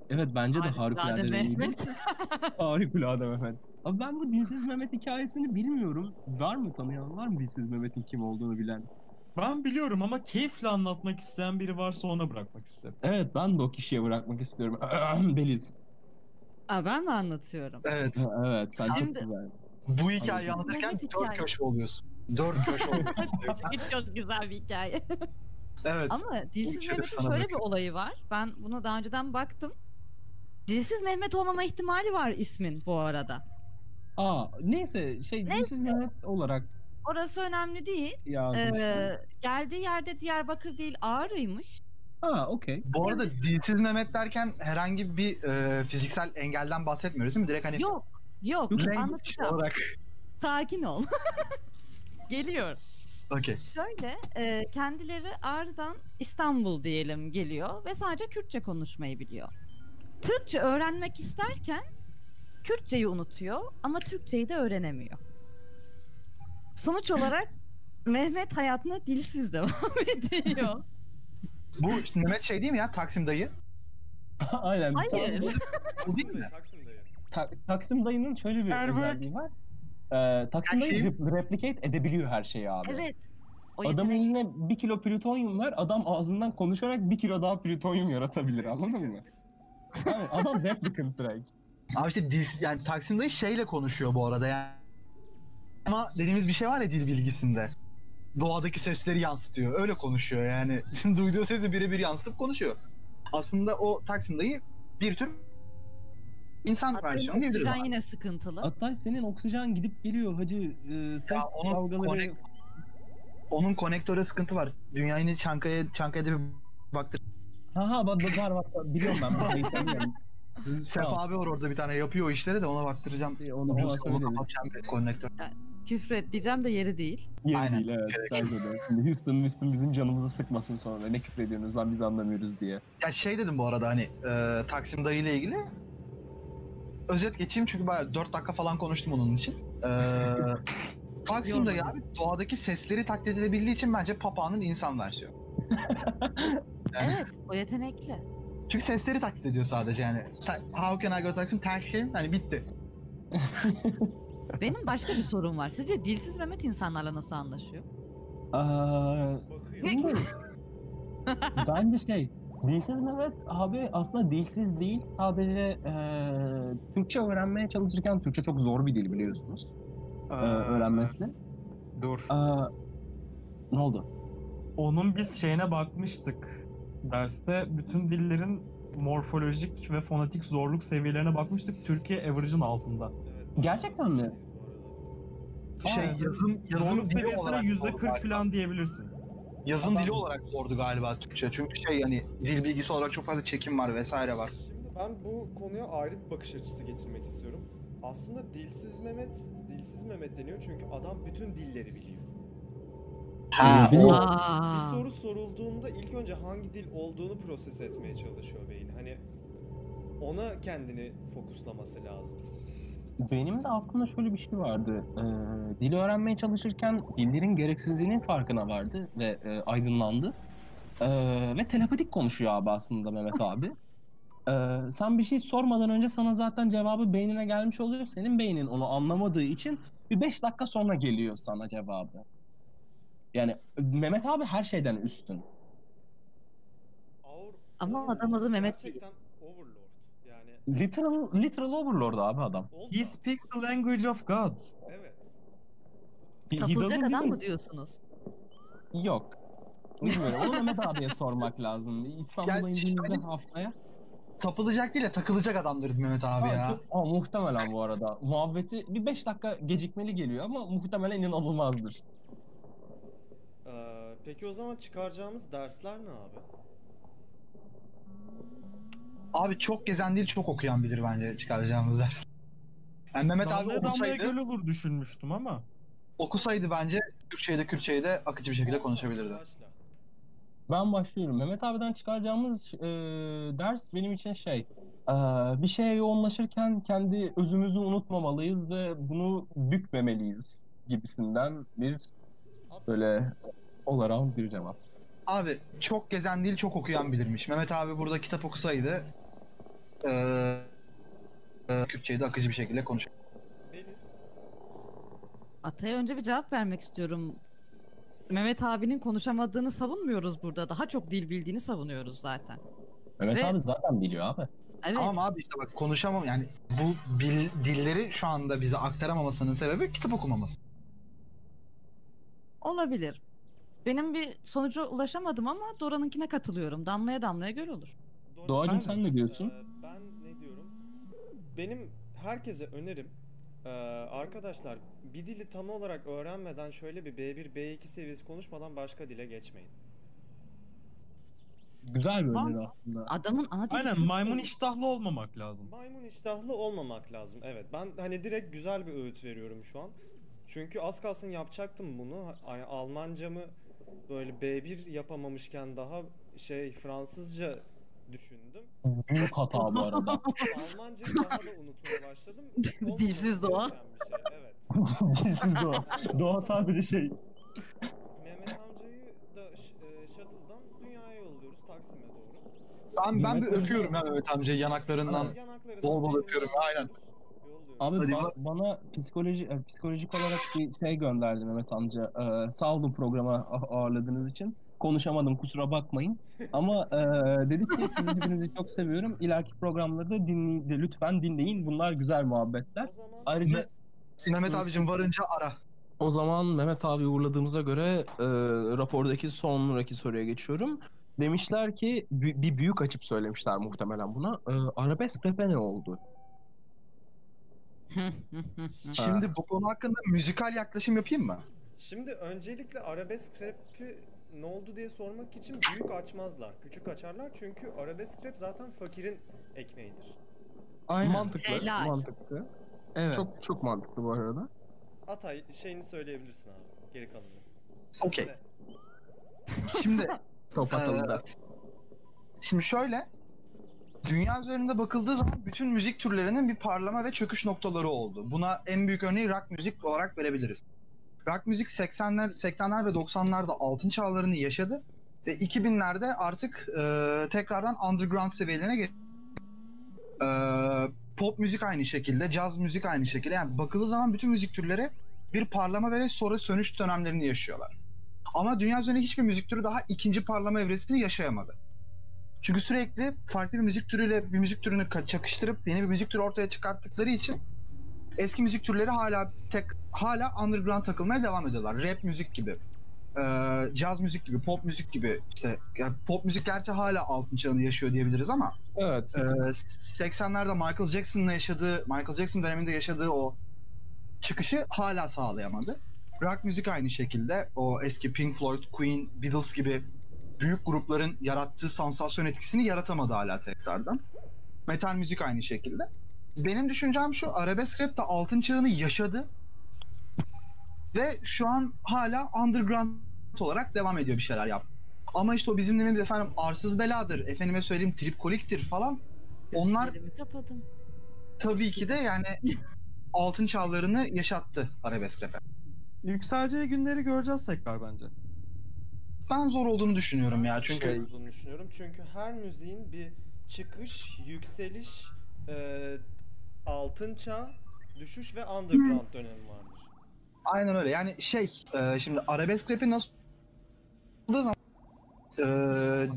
evet bence de Harikulade harikulade. Mehmet. (laughs) Harikulade Mehmet. Abi ben bu Dilsiz Mehmet hikayesini bilmiyorum. Var mı tanıyan? Var mı Dilsiz Mehmet'in kim olduğunu bilen? Ben biliyorum ama keyifle anlatmak isteyen biri varsa ona bırakmak isterim. Evet ben de o kişiye bırakmak istiyorum. Beliz. Aa, ben mi anlatıyorum? Evet. Evet sen Şimdi- çok güzel. Bu hikayeyi anlatırken dört köşe oluyorsun. Dört (laughs) köşe oluyorsun. (laughs) çok, çok güzel bir hikaye. evet. Ama Dilsiz Mehmet'in şöyle bir olayı var. Ben buna daha önceden baktım. Dilsiz Mehmet olmama ihtimali var ismin bu arada. Aa neyse şey Neyse. Dilsiz Mehmet olarak Orası önemli değil. yazmışlar. Ee, geldiği yerde Diyarbakır değil Ağrı'ymış. Ha okey. Bu arada dilsiz Mehmet derken herhangi bir e, fiziksel engelden bahsetmiyoruz değil mi? Direkt hani Yok. Yok. Anlatacağım. olarak. Sakin ol. (laughs) Geliyor. Okey. Şöyle e, kendileri Ağrı'dan İstanbul diyelim geliyor ve sadece Kürtçe konuşmayı biliyor. Türkçe öğrenmek isterken Kürtçeyi unutuyor ama Türkçeyi de öğrenemiyor. Sonuç olarak Mehmet hayatına dilsiz devam (laughs) ediyor. Bu Mehmet şey değil mi ya? Taksim dayı. (laughs) Aynen. Hayır. Bu değil (laughs) mi? Taksim dayı. Ta- Taksim dayının şöyle bir Evet. özelliği var. Ee, Taksim dayı rep- replicate edebiliyor her şeyi abi. Evet. O Adamın yetenek eline bir kilo plütonyum ver, adam ağzından konuşarak bir kilo daha plütonyum yaratabilir anladın mı? Yani adam replicant direkt. Ama işte dil, yani Taksim dayı şeyle konuşuyor bu arada yani. Ama dediğimiz bir şey var ya dil bilgisinde. Doğadaki sesleri yansıtıyor. Öyle konuşuyor yani. (laughs) Şimdi duyduğu sesi birebir yansıtıp konuşuyor. Aslında o Taksim dayı bir tür insan Hatta versiyonu diyebiliriz. oksijen ona. yine sıkıntılı. Hatta senin oksijen gidip geliyor hacı. Ee, ses onun dalgaları... connect- Onun konektöre sıkıntı var. Dünyayı Çankaya, Çankaya'da bir baktır. Ha ha bak var bak biliyorum ben bu kayıt tanıyorum. Sefa Tamam. abi var orada bir tane yapıyor o işleri de ona baktıracağım. Onu Ucuz ona onu söyleriz. kapatacağım bir konnektör. Küfür et diyeceğim de yeri değil. Yeri Aynen. değil evet. Bence de. Şimdi Houston, Houston bizim canımızı sıkmasın sonra. Ne küfür ediyorsunuz lan biz anlamıyoruz diye. Ya şey dedim bu arada hani e, Taksim dayı ile ilgili. Özet geçeyim çünkü bayağı 4 dakika falan konuştum onun için. E, (laughs) Taksim dayı abi doğadaki sesleri taklit edebildiği için bence papağanın insan versiyonu. (laughs) Yani- Evet, o yetenekli. Çünkü sesleri taklit ediyor sadece yani. Ta- How can I go Taksim? Taksim hani bitti. (laughs) Benim başka bir sorum var. Sizce dilsiz Mehmet insanlarla nasıl anlaşıyor? Aa, bence şey, dilsiz Mehmet abi aslında dilsiz değil. Sadece eee, Türkçe öğrenmeye çalışırken Türkçe çok zor bir dil biliyorsunuz. eee, öğrenmesi. Dur. Aa, ne oldu? Onun biz şeyine bakmıştık. Derste bütün dillerin morfolojik ve fonetik zorluk seviyelerine bakmıştık. Türkiye average'ın altında. Gerçekten mi? Şey Aa, yazım yazım Zorluk dili seviyesine olarak yüzde zordu 40 galiba. falan diyebilirsin. Yazım Adam- dili olarak zordu galiba Türkçe. Çünkü şey hani dil bilgisi olarak çok fazla çekim var vesaire var. Şimdi ben bu konuya ayrı bir bakış açısı getirmek istiyorum. Aslında dilsiz Mehmet, dilsiz Mehmet deniyor çünkü adam bütün dilleri biliyor. Ha, Biliyor. o- Aa. Bir soru sorulduğunda ilk önce hangi dil olduğunu proses etmeye çalışıyor beyni. Hani ona kendini fokuslaması lazım. Benim de aklımda şöyle bir şey vardı. Ee, dili öğrenmeye çalışırken dillerin gereksizliğinin farkına vardı ve e, aydınlandı. Ee, ve telepatik konuşuyor abi aslında Mehmet (laughs) abi. Ee, sen bir şey sormadan önce sana zaten cevabı beynine gelmiş oluyor. Senin beynin onu anlamadığı için bir 5 dakika sonra geliyor sana cevabı. Yani Mehmet abi her şeyden üstün. Ama adam adı Mehmet değil. Gerçekten Literal, literal overlord abi adam. old He speaks the language of God. Evet. He- he Tapılacak doesn't adam even- mı diyorsunuz? Yok. Bilmiyorum. Onu Mehmet abiye sormak lazım. İstanbul'a Yani indiğimizde şöyle- haftaya. Tapılacak değil de takılacak adamdır Mehmet abi Aa, ya. çok- aa, muhtemelen bu arada. Muhabbeti bir 5 dakika gecikmeli geliyor ama muhtemelen inanılmazdır. Ee, peki o zaman çıkaracağımız dersler ne abi? Abi çok gezen değil çok okuyan bilir bence çıkaracağımız ders. Yani Mehmet abi Damlaya damlaya olsaydı göl olur düşünmüştüm ama. okusaydı bence Türkçeyi de Kürtçeyi de akıcı bir şekilde konuşabilirdi. Başla. Ben başlıyorum. Mehmet abiden çıkaracağımız e, ders benim için şey, e, bir şeye yoğunlaşırken kendi özümüzü unutmamalıyız ve bunu bükmemeliyiz gibisinden bir böyle all around bir cevap. Abi çok gezen değil çok okuyan bilirmiş. Mehmet abi burada kitap okusaydı eee eee, Kürtçeyi de akıcı bir şekilde konuşur. Beliz. Atay'a önce bir cevap vermek istiyorum. Mehmet abinin konuşamadığını savunmuyoruz burada. Daha çok dil bildiğini savunuyoruz zaten. Mehmet Ve- abi zaten biliyor abi. Evet. Tamam abi işte bak konuşamam yani bu bil, dilleri şu anda bize aktaramamasının sebebi kitap okumaması. Olabilir. Benim bir sonuca ulaşamadım ama Dora'nınkine katılıyorum. Damlaya damlaya göl olur. Ben- sen ne diyorsun? Benim herkese önerim ee, arkadaşlar bir dili tam olarak öğrenmeden şöyle bir B1 B2 seviyesi konuşmadan başka dile geçmeyin. Güzel bir öneri aslında. Adamın ana dili Aynen maymun iştahlı olmamak lazım. Maymun iştahlı olmamak lazım. Evet ben hani direkt güzel bir öğüt veriyorum şu an. Çünkü az kalsın yapacaktım bunu. Hani Almancamı böyle B1 yapamamışken daha şey Fransızca düşündüm. Büyük hata bu arada. (laughs) Almancayı daha da unutmaya başladım. (laughs) Dilsiz doğa. şey, Evet. (laughs) Dilsiz doğa. Doğa sadece şey. Mehmet amcayı da e, shuttle'dan dünyaya yolluyoruz Taksim'e doğru. Ben ben bir öpüyorum ya Mehmet amcayı yanaklarından. Yanaklarından bol bol öpüyorum, aynen. Abi Hadi ba- bana psikoloji e, psikolojik olarak bir şey gönderdi Mehmet amca. Ee, sağ olun programa ağırladığınız için. Konuşamadım kusura bakmayın. Ama e, dedi ki sizi hepinizi çok seviyorum. İleriki programları da dinleyin, de lütfen dinleyin. Bunlar güzel muhabbetler. Ayrıca Mehmet abicim varınca ara. o zaman Mehmet abi uğurladığımıza göre e, rapordaki sonraki soruya geçiyorum. Demişler ki bir büyük açıp söylemişler muhtemelen buna. E, arabesk rap'e ne oldu? (laughs) Şimdi bu konu hakkında müzikal yaklaşım yapayım mı? Şimdi öncelikle arabesk rap'i ne oldu diye sormak için büyük açmazlar. Küçük açarlar çünkü arabesk rap zaten fakirin ekmeğidir. Aynen. Mantıklı, Helal. mantıklı. Evet. Çok çok mantıklı bu arada. Atay şeyini söyleyebilirsin abi. Geri kalanını. Okey. Şimdi (laughs) Top atalım da. Şimdi şöyle, dünya üzerinde bakıldığı zaman bütün müzik türlerinin bir parlama ve çöküş noktaları oldu. Buna en büyük örneği rock müzik olarak verebiliriz. Rock müzik 80'ler, 80'ler ve 90'larda altın çağlarını yaşadı ve 2000'lerde artık e, tekrardan underground seviyelerine geldi. E, pop müzik aynı şekilde, caz müzik aynı şekilde. Yani bakıldığı zaman bütün müzik türleri bir parlama ve sonra sönüş dönemlerini yaşıyorlar. Ama dünya üzerinde hiçbir müzik türü daha ikinci parlama evresini yaşayamadı. Çünkü sürekli farklı bir müzik türüyle bir müzik türünü çakıştırıp yeni bir müzik türü ortaya çıkarttıkları için eski müzik türleri hala tek hala underground takılmaya devam ediyorlar. Rap müzik gibi, e, caz müzik gibi, pop müzik gibi işte yani pop müzik gerçi hala altın çağını yaşıyor diyebiliriz ama Evet. e, 80'lerde Michael Jackson'la yaşadığı, Michael Jackson döneminde yaşadığı o çıkışı hala sağlayamadı. Rock müzik aynı şekilde o eski Pink Floyd, Queen, Beatles gibi büyük grupların yarattığı sansasyon etkisini yaratamadı hala tekrardan. Metal müzik aynı şekilde. Benim düşüncem şu, arabesk rap de altın çağını yaşadı. Ve şu an hala underground olarak devam ediyor bir şeyler yap. Ama işte o bizim dediğimiz efendim arsız beladır, efendime söyleyeyim tripkoliktir falan. Onlar kapadım. tabii ki de yani (laughs) altın çağlarını yaşattı arabesk rap'e. Yükseleceği günleri göreceğiz tekrar bence. Ben zor olduğunu düşünüyorum ya çünkü şey olduğunu düşünüyorum. Çünkü her müziğin bir çıkış, yükseliş, e, altın çağ, düşüş ve underground dönemi vardır. aynen öyle. Yani şey e, şimdi arabesk rap'i nasıl olduğu zaman e,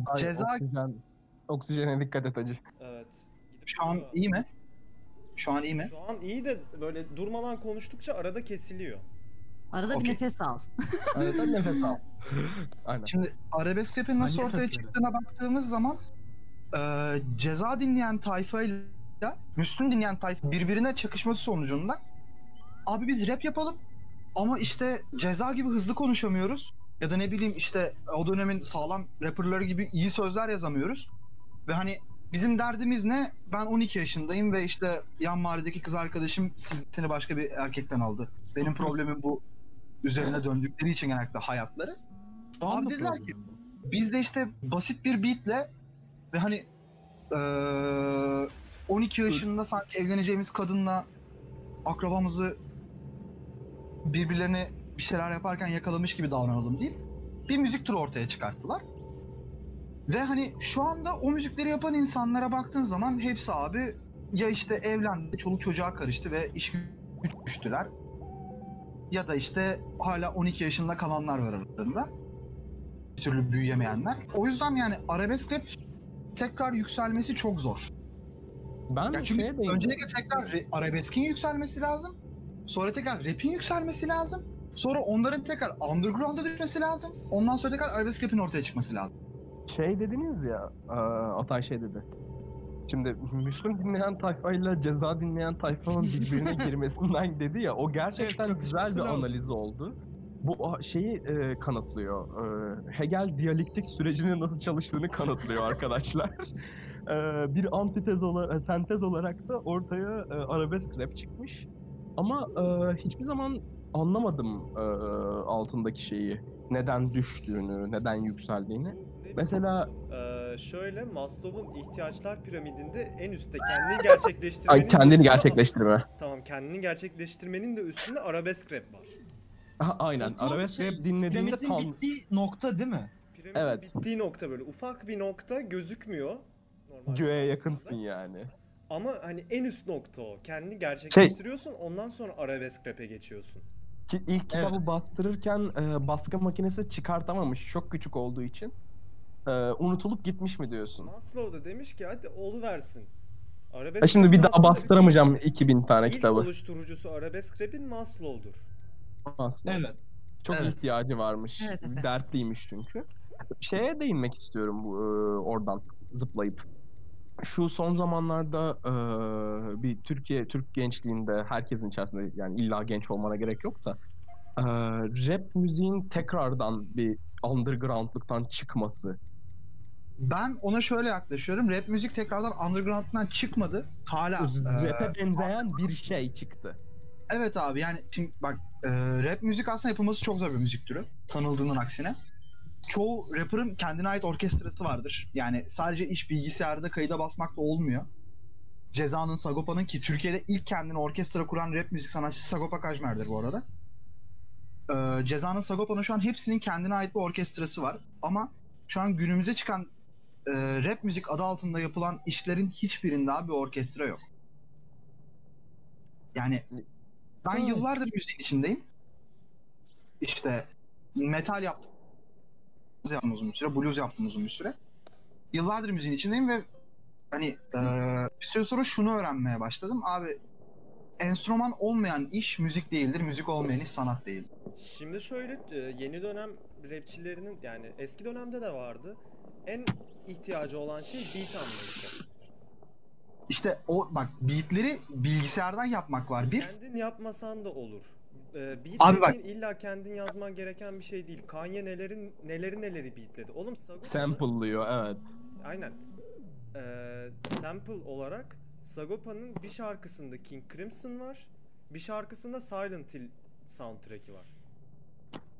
Ay, ceza Oksijen, oksijene dikkat et acı. Evet. Gidip şu an iyi mi? Şu an iyi mi? Şu an iyi de böyle durmadan konuştukça arada kesiliyor. Arada Okey. (laughs) bir nefes al. Arada nefes al. Aynen. Şimdi arabesk rap'in nasıl Hangi ortaya sesleri? çıktığına baktığımız zaman e, ceza dinleyen tayfayla Müslüm dinleyen tayfa birbirine çakışması sonucunda abi biz rap yapalım ama işte ceza gibi hızlı konuşamıyoruz ya da ne bileyim işte o dönemin sağlam rapperları gibi iyi sözler yazamıyoruz ve hani bizim derdimiz ne? Ben 12 yaşındayım ve işte yan mahalledeki kız arkadaşım seni başka bir erkekten aldı. Benim problemim bu üzerine döndükleri için genellikle hayatları. Abi dediler ki-. Biz de işte basit bir beatle ve hani eee 12 yaşında sanki evleneceğimiz kadınla akrabamızı birbirlerine bir şeyler yaparken yakalamış gibi davranalım deyip bir müzik türü ortaya çıkarttılar. Ve hani şu anda o müzikleri yapan insanlara baktığın zaman hepsi abi ya işte evlendi, çoluk çocuğa karıştı ve iş düştüler. Ya da işte hala 12 yaşında kalanlar var aralarında. Bir türlü büyüyemeyenler. O yüzden yani arabesk rap tekrar yükselmesi çok zor. Ben Ya çünkü şeye değindim. öncelikle tekrar arabeskin yükselmesi lazım. Sonra tekrar rap'in yükselmesi lazım. Sonra onların tekrar underground'a düşmesi lazım. Ondan sonra tekrar arabesk rap'in ortaya çıkması lazım. Şey dediniz ya, e, Atay şey dedi. Şimdi Müslüm dinleyen tayfayla ceza dinleyen tayfanın birbirine (laughs) girmesinden dedi ya, o gerçekten güzel bir analiz oldu. Bu şeyi e, kanıtlıyor. E, Hegel diyalektik sürecinin nasıl çalıştığını kanıtlıyor (laughs) arkadaşlar. E, bir antitez olarak, sentez olarak da ortaya e, arabesk rap çıkmış. Ama e, hiçbir zaman anlamadım e, altındaki şeyi. Neden düştüğünü, neden yükseldiğini. Mesela-? Ee, şöyle Maslow'un ihtiyaçlar piramidinde en üstte kendini (laughs) gerçekleştirmenin Ay, kendini gerçekleştirme. Tamam kendini gerçekleştirmenin de üstünde arabesk rap var. Aha, aynen. Tam Arabesk şey, rap dinlediğimde Piramidin tam... bittiği nokta değil mi? Piramidin Evet. bittiği nokta böyle ufak bir nokta gözükmüyor. Göğe yakınsın yani. Ama hani en üst nokta o. Kendini gerçekleştiriyorsun ondan sonra arabesk rap'e geçiyorsun. Ki ilk kitabı bastırırken e, baskı makinesi çıkartamamış çok küçük olduğu için. E, unutulup gitmiş mi diyorsun? Maslow da demiş ki hadi oluversin. Arabesk Ha, şimdi bir rap'in daha aslında bastıramayacağım 2000 tane ilk kitabı. oluşturucusu arabesk rap'in Maslow'dur. Aslında. Evet. Çok Evet. ihtiyacı varmış. Evet, evet. Dertliymiş çünkü. Şeye değinmek istiyorum bu e, oradan zıplayıp. Şu son zamanlarda e, bir Türkiye Türk gençliğinde herkesin içerisinde yani illa genç olmana gerek yok da e, rap müziğin tekrardan bir undergroundluktan çıkması. Ben ona şöyle yaklaşıyorum. Rap müzik tekrardan underground'dan çıkmadı. Hala e, Rap'e benzeyen bir şey çıktı. Evet abi yani şimdi bak e, rap müzik aslında yapılması çok zor bir müzik türü. Sanıldığının aksine. Çoğu rapper'ın kendine ait orkestrası vardır. Yani sadece iş bilgisayarda kayıda basmakla olmuyor. Ceza'nın, Sagopa'nın ki Türkiye'de ilk kendine orkestra kuran rap müzik sanatçısı Sagopa Kajmer'dir bu arada. E, Ceza'nın, Sagopa'nın şu an hepsinin kendine ait bir orkestrası var. Ama şu an günümüze çıkan e, rap müzik adı altında yapılan işlerin hiçbirinde abi bir orkestra yok. Yani ben Evet. yıllardır müziğin içindeyim. İşte metal yaptım. Yaptım uzun bir süre, blues yaptım uzun bir süre. Yıllardır müziğin içindeyim ve hani eee, bir süre sonra şunu öğrenmeye başladım. Abi enstrüman olmayan iş müzik değildir, müzik olmayan iş sanat değildir. Şimdi şöyle e, yeni dönem rapçilerinin yani eski dönemde de vardı. En ihtiyacı olan şey beat anlayışı. İşte o bak beatleri bilgisayardan yapmak var bir. Kendin yapmasan da olur. Ee, beat Abi bak- illa kendin yazman gereken bir şey değil. Kanye nelerin neleri neleri beatledi. Oğlum Sagopa'nın- Sample'lıyor evet. Aynen. Ee, sample olarak Sagopa'nın bir şarkısında King Crimson var. Bir şarkısında Silent Hill soundtrack'i var.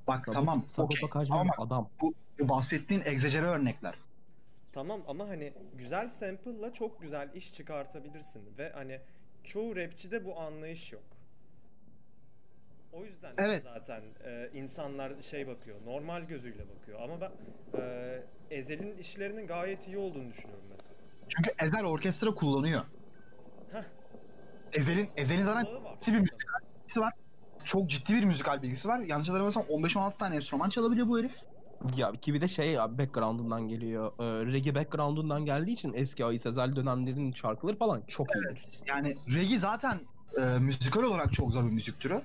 Bak tamam, Sagopa. Kajmer Ama adam. bu bahsettiğin egzajere örnekler. Tamam ama hani güzel sample'la çok güzel iş çıkartabilirsin ve hani çoğu rapçide bu anlayış yok. O yüzden Evet. zaten e, insanlar şey bakıyor, normal gözüyle bakıyor. Ama ben e, Ezel'in işlerinin gayet iyi olduğunu düşünüyorum mesela. Çünkü Ezel orkestra kullanıyor. Heh. Ezel'in Ezel'in zaten ciddi bir müzikal bilgisi var. Çok ciddi bir müzikal bilgisi var. Yanlış hatırlamıyorsam 15-16 tane enstrüman çalabiliyor bu herif. Ya ki bir de şey abi background'undan geliyor. Ee, reggae background'undan geldiği için eski Ayı Sezel dönemlerinin şarkıları falan çok iyi. Evet. Yani reggae zaten e, müzikal olarak çok zor bir müzik türü.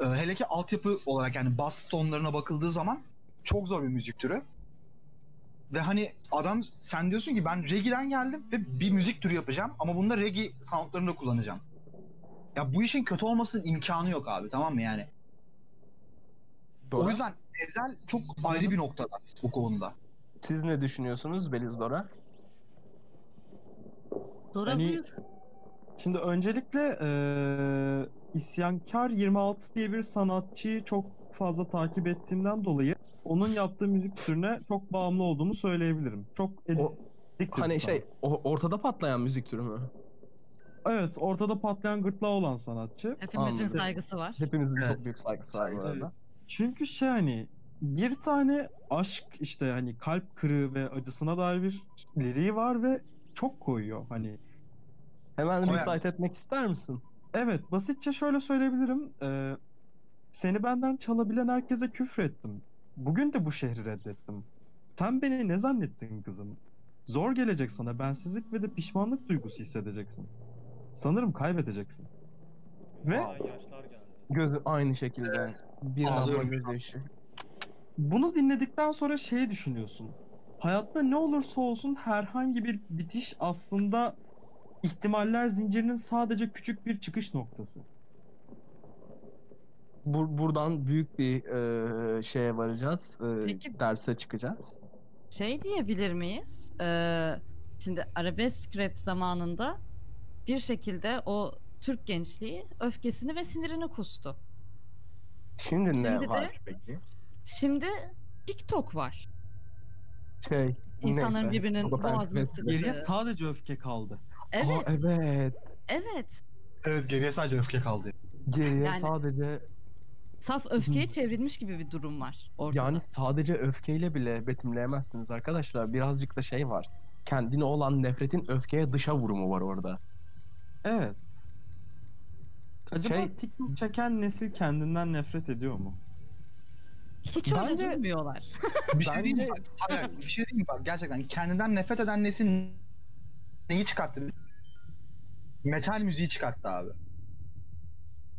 E, hele ki altyapı olarak yani bass tonlarına bakıldığı zaman çok zor bir müzik türü. Ve hani adam sen diyorsun ki ben reggae'den geldim ve bir müzik türü yapacağım ama bunda reggae soundlarını da kullanacağım. Ya bu işin kötü olmasının imkanı yok abi tamam mı yani? O Dora, yüzden Ezel çok ayrı bir noktada bu konuda. siz ne düşünüyorsunuz Beliz Dora? Dora Hani- buyur. Şimdi öncelikle eee İsyankar 26 diye bir sanatçıyı çok fazla takip ettiğimden dolayı onun yaptığı müzik türüne çok bağımlı olduğumu söyleyebilirim. Çok ed- O- addictive Hani şey o- ortada patlayan müzik türü mü? Evet, ortada patlayan gırtlağı olan sanatçı. Hepimizin Anladım. saygısı var. Hepimizin Evet. çok büyük saygısı var bu arada. Çünkü şey hani bir tane aşk işte hani kalp kırığı ve acısına dair bir liriği var ve çok koyuyor hani. Hemen O recite etmek ister misin? Evet, basitçe şöyle söyleyebilirim. Ee, seni benden çalabilen herkese küfrettim. Bugün de bu şehri reddettim. Sen beni ne zannettin kızım? Zor gelecek sana bensizlik ve de pişmanlık duygusu hissedeceksin. Sanırım kaybedeceksin. Ve- Gözümden yaşlar geldi. Gözü aynı şekilde. Bir damla gözyaşı. Bunu dinledikten sonra şey düşünüyorsun. Hayatta ne olursa olsun herhangi bir bitiş aslında ihtimaller zincirinin sadece küçük bir çıkış noktası. Bur- buradan büyük bir e, şeye varacağız. E, Peki- derse çıkacağız. Şey diyebilir miyiz? Ee, şimdi arabesk rap zamanında bir şekilde o Türk gençliği öfkesini ve sinirini kustu. Şimdi ne Şimdi de- var peki? Şimdi TikTok var. Şey, İnsanların neyse. birbirinin O da ben boğazını Facebook- Geriye sadece öfke kaldı. Evet, Aa, evet. evet. Evet geriye sadece öfke kaldı. Geriye Yani- sadece Saf öfkeye çevrilmiş gibi bir durum var ortada. yani sadece öfkeyle bile betimleyemezsiniz arkadaşlar. Birazcık da şey var. Kendine olan nefretin öfkeye dışa vurumu var orada. Evet. Acaba Şey- TikTok çeken nesil kendinden nefret ediyor mu? Hiç öyle Bence- durmuyorlar. Bir şey diyeyim mi? Hayır, bir şey diyeyim mi? bak? Gerçekten kendinden nefret eden nesil neyi çıkarttı? Metal müziği çıkarttı abi.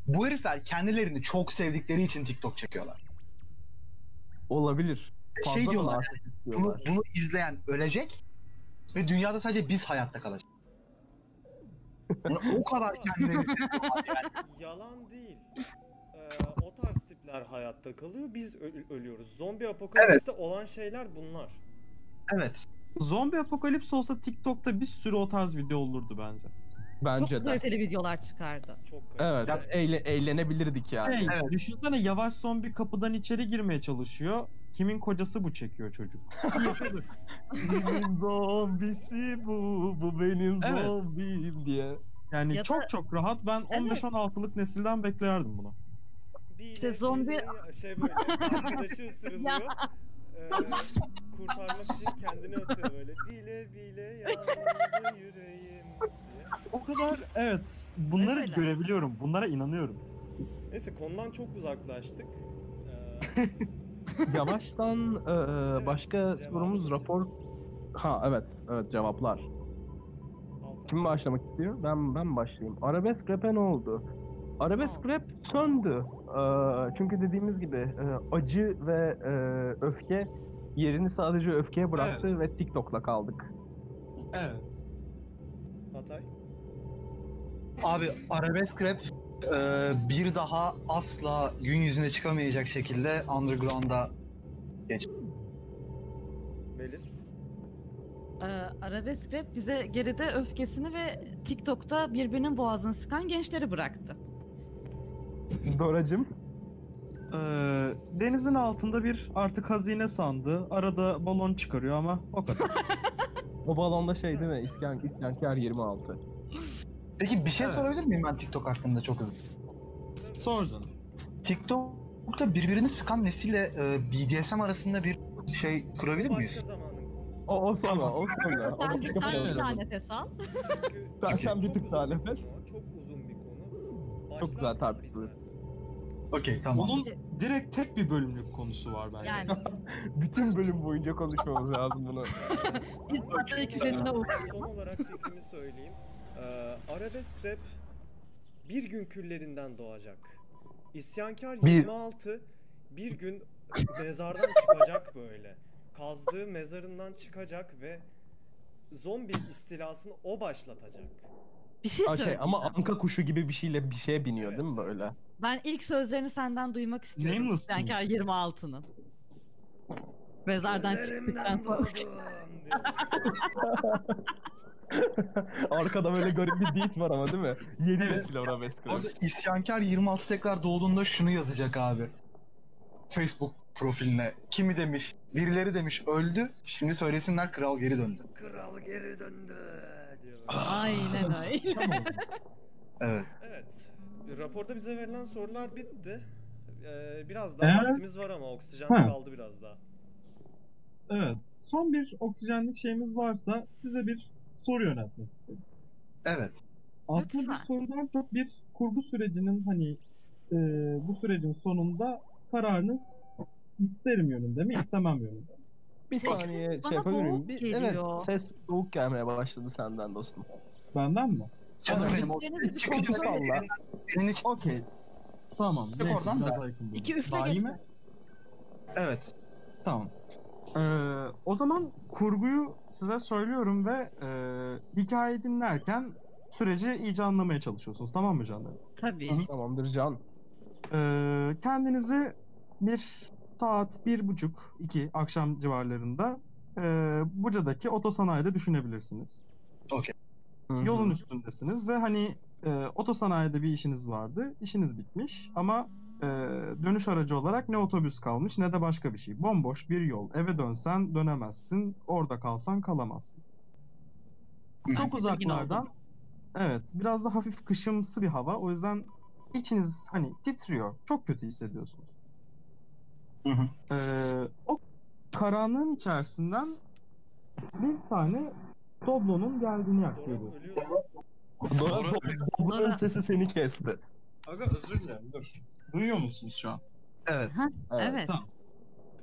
Bu herifler kendilerini çok sevdikleri için TikTok çekiyorlar. Olabilir. Fazla şey diyorlar, narsist Bunu, bunu izleyen ölecek ve dünyada sadece biz hayatta kalacağız. Yani o kadar (laughs) seviyorlar yani. Yalan değil. Ee, o tarz tipler hayatta kalıyor, biz ö- ölüyoruz. Zombi apokalipste olan şeyler bunlar. Evet. Zombi apokalips olsa TikTok'ta bir sürü o tarz video olurdu bence. Bence Çok de. kaliteli videolar çıkardı. Çok Evet, Ya- eğle- eğlenebilirdik yani. Şey, Evet. düşünsene yavaş zombi kapıdan içeri girmeye çalışıyor. Kimin kocası bu çekiyor çocuk. Benim (laughs) zombisi bu, bu benim Evet. zombim diye. Yani Ya da- çok çok rahat. Ben 15-16'lık nesilden beklerdim bunu. İşte zombi- bile şey böyle (laughs) arkadaşı ısırılıyor. Ee, kurtarmak için kendini atıyor böyle. Bile bile yandı yüreğim diye. O kadar evet. Bunları Mesela. görebiliyorum. Bunlara inanıyorum. Neyse konudan çok uzaklaştık. Ee, Yavaştan e, başka cevabı sorumuz lütfen. rapor. Ha evet, evet cevaplar. Altan. Kim başlamak istiyor? Ben ben başlayayım. Arabesk rap'e ne oldu? Arabesk rap söndü. Çünkü dediğimiz gibi acı ve öfke yerini sadece öfkeye bıraktı ve TikTok'la kaldık. Evet. Hatay. Abi arabesk rap e, bir daha asla gün yüzüne çıkamayacak şekilde underground'a Melis. Ee, arabesk rap bize geride öfkesini ve TikTok'ta birbirinin boğazını sıkan gençleri bıraktı. Doracım. Ee, denizin altında bir artık hazine sandığı. Arada balon çıkarıyor ama o kadar. (laughs) O balonda şey değil mi? İsyan, İsyankar 26. Peki bir şey Evet. sorabilir miyim ben TikTok hakkında çok hızlı? Sordun. TikTok'ta birbirini sıkan nesille e, BDSM arasında bir şey kurabilir Başka miyiz? zamanın konusu. O, o sonra, o sonra. Sen, Onu sen başka bir tane nefes al. Ben bir tık uzun daha nefes. Çok uzun. Çok güzel bitmez. Okey tamam. Onun direkt tek bir bölümlük konusu var bence. Yani (laughs) Bütün bölüm boyunca konuşmamız lazım bunu. (laughs) biz başta köşesine vurduk. Son olarak fikrimi söyleyeyim. Ee, arabesk rap bir gün küllerinden doğacak. İsyankar Bir- 26 bir gün mezardan çıkacak böyle. Kazdığı mezarından çıkacak ve zombi istilasını o başlatacak. Bir şey Aa, şey, söyleyeyim. ama anka kuşu gibi bir şeyle bir şeye biniyor değil mi böyle? Ben ilk sözlerini senden duymak istiyorum. Nameless Sanki King. 26'nın. Mezardan çıktıktan sonra. (laughs) Arkada böyle garip bir beat var ama değil mi? Yeni Evet. nesil arabesk. Orada isyankar 26 tekrar doğduğunda şunu yazacak abi. Facebook profiline. Kimi demiş, birileri demiş öldü. Şimdi söylesinler kral geri döndü. Kral geri döndü Aynen öyle. Evet. Evet. Raporda bize verilen sorular bitti. Ee, biraz daha Eğer- vaktimiz var ama oksijen Ha. kaldı biraz daha. Evet. Son bir oksijenlik şeyimiz varsa size bir soru yöneltmek istedim. Evet. Aslında Lütfen. bir sorudan çok bir kurgu sürecinin hani e, bu sürecin sonunda kararınız isterim yönünde mi istemem yönünde Bir saniye Bana şey yapabilir miyim? boğuk Bir, geliyor. evet ses soğuk gelmeye başladı senden dostum. Benden mi? Canım benim o bir çıkıcı kontrol salla. Elini çık- Okey. Tamam. Çık neyse, oradan biraz da. daha yakın İki üfle Daha iyi geçme. mi? Evet. Tamam. Ee, o zaman kurguyu size söylüyorum ve e, hikayeyi dinlerken süreci iyice anlamaya çalışıyorsunuz. Tamam mı canlarım? Tabii. Tamamdır Can. Ee, kendinizi bir saat, bir buçuk, iki akşam civarlarında e, Buca'daki otosanayide düşünebilirsiniz. Hı. Yolun üstündesiniz ve hani e, otosanayide bir işiniz vardı. İşiniz bitmiş ama e, dönüş aracı olarak ne otobüs kalmış ne de başka bir şey. Bomboş bir yol. Eve dönsen dönemezsin. Orada kalsan kalamazsın. Çok Tedirgin oldum. uzaklardan evet biraz da hafif kışımsı bir hava. O yüzden içiniz hani titriyor. Çok kötü hissediyorsunuz. Hı hı. Ee, o karanlığın içerisinden bir tane Doblo'nun geldiğini ölüyorsun. Dora, Dora'nın sesi seni kesti. Aga özür dilerim dur. Duyuyor musunuz şu an? Evet. Evet. Tamam.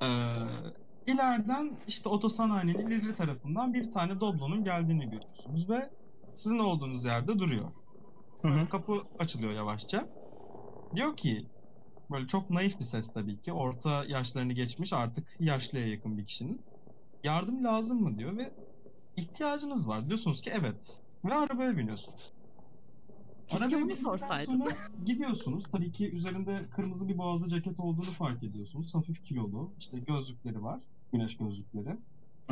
Ee, ileriden işte otosanayi'nin ileri tarafından bir tane Doblo'nun geldiğini görüyorsunuz ve sizin olduğunuz yerde duruyor. Hı hı. Kapı açılıyor yavaşça. Diyor ki böyle çok naif bir ses tabii ki. Orta yaşlarını geçmiş artık yaşlıya yakın bir kişinin. Yardım lazım mı diyor ve ihtiyacınız var. Diyorsunuz ki evet. Ve arabaya biniyorsunuz. Keşke bindikten sorsaydın. sonra gidiyorsunuz. Tabii ki üzerinde kırmızı bir boğazlı ceket olduğunu fark ediyorsunuz. Hafif kilolu. İşte gözlükleri var. Güneş gözlükleri.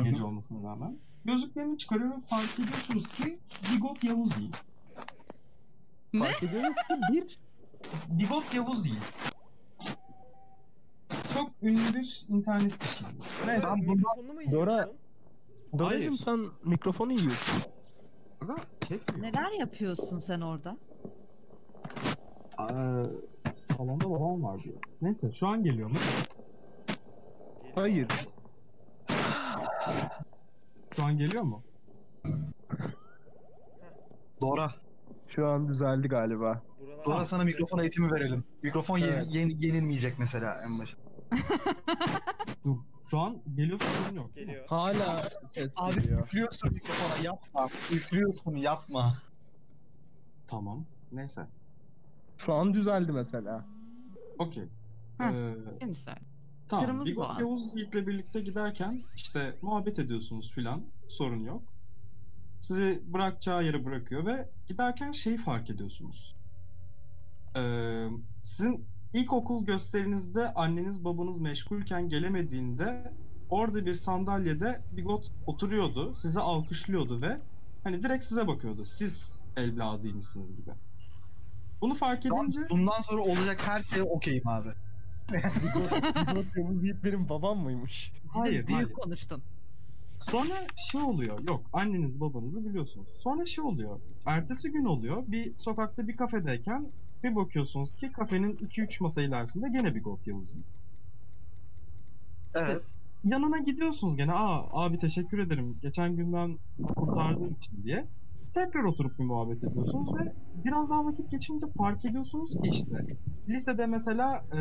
Gece olmasına rağmen. Gözlüklerini çıkarıyor ve fark ediyorsunuz ki Bigot Yavuz Yiğit. Fark ediyoruz ki bir Bigot Yavuz Yiğit. Çok ünlü bir internet kişiliği. Neyse. Sen mikrofonunu mu yiyorsun? Dora- Dora'cığım Hayır. sen mikrofonu yiyorsun. Çekmiyor. Neler yapıyorsun sen orada? Aa, salonda babam var diyor. Neyse şu an geliyor mu? Hayır. Şu an geliyor mu? Dora. Şu an düzeldi galiba. Buralar- Dora sana mikrofon eğitimi verelim. Mikrofon ye- Evet. yeni- yenilmeyecek mesela en başta. Dur. Şu an geliyor sorun yok. Geliyor. Hala ses Abi geliyor. üflüyorsun mikrofona yapma. Üflüyorsun yapma. Tamam. Neyse. Şu an düzeldi mesela. Okey. Heh. Ee, söyle? Tamam. Kırmızı Bigot boğaz. Yavuz Yiğit'le birlikte giderken işte muhabbet ediyorsunuz filan. Sorun yok. Sizi bırakacağı yere bırakıyor ve giderken şeyi fark ediyorsunuz. Ee, sizin ilkokul gösterinizde anneniz babanız meşgulken gelemediğinde orada bir sandalyede Bigot oturuyordu. Sizi alkışlıyordu ve hani direkt size bakıyordu. Siz evladıymışsınız gibi. Bunu fark edince Bundan sonra olacak her şeye okeyim abi. Bigot Yiğit benim babam mıymış? De hayır büyük hayır. konuştun. Sonra şey oluyor. Yok anneniz babanızı biliyorsunuz. Sonra şey oluyor. Ertesi gün oluyor. Bir sokakta bir kafedeyken bir bakıyorsunuz ki kafenin 2-3 masa ilerisinde gene bir God Yavuz. Evet. Yanına gidiyorsunuz gene. Aa abi teşekkür ederim. Geçen günden kurtardığın için diye. Tekrar oturup bir muhabbet ediyorsunuz ve biraz daha vakit geçince fark ediyorsunuz ki işte lisede mesela e,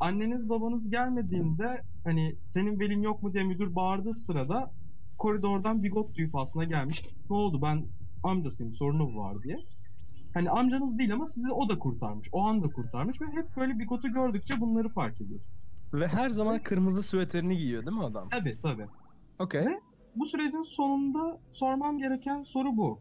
anneniz babanız gelmediğinde hani senin velin yok mu diye müdür bağırdığı sırada koridordan bigot duyup aslında gelmiş. Ne oldu ben amcasıyım sorunu var diye. Hani amcanız değil ama sizi o da kurtarmış. O anda kurtarmış ve hep böyle bigotu gördükçe bunları fark ediyorsunuz. Ve her zaman kırmızı süveterini giyiyor değil mi adam? Tabii tabii. Okey. bu sürecin sonunda sormam gereken soru bu.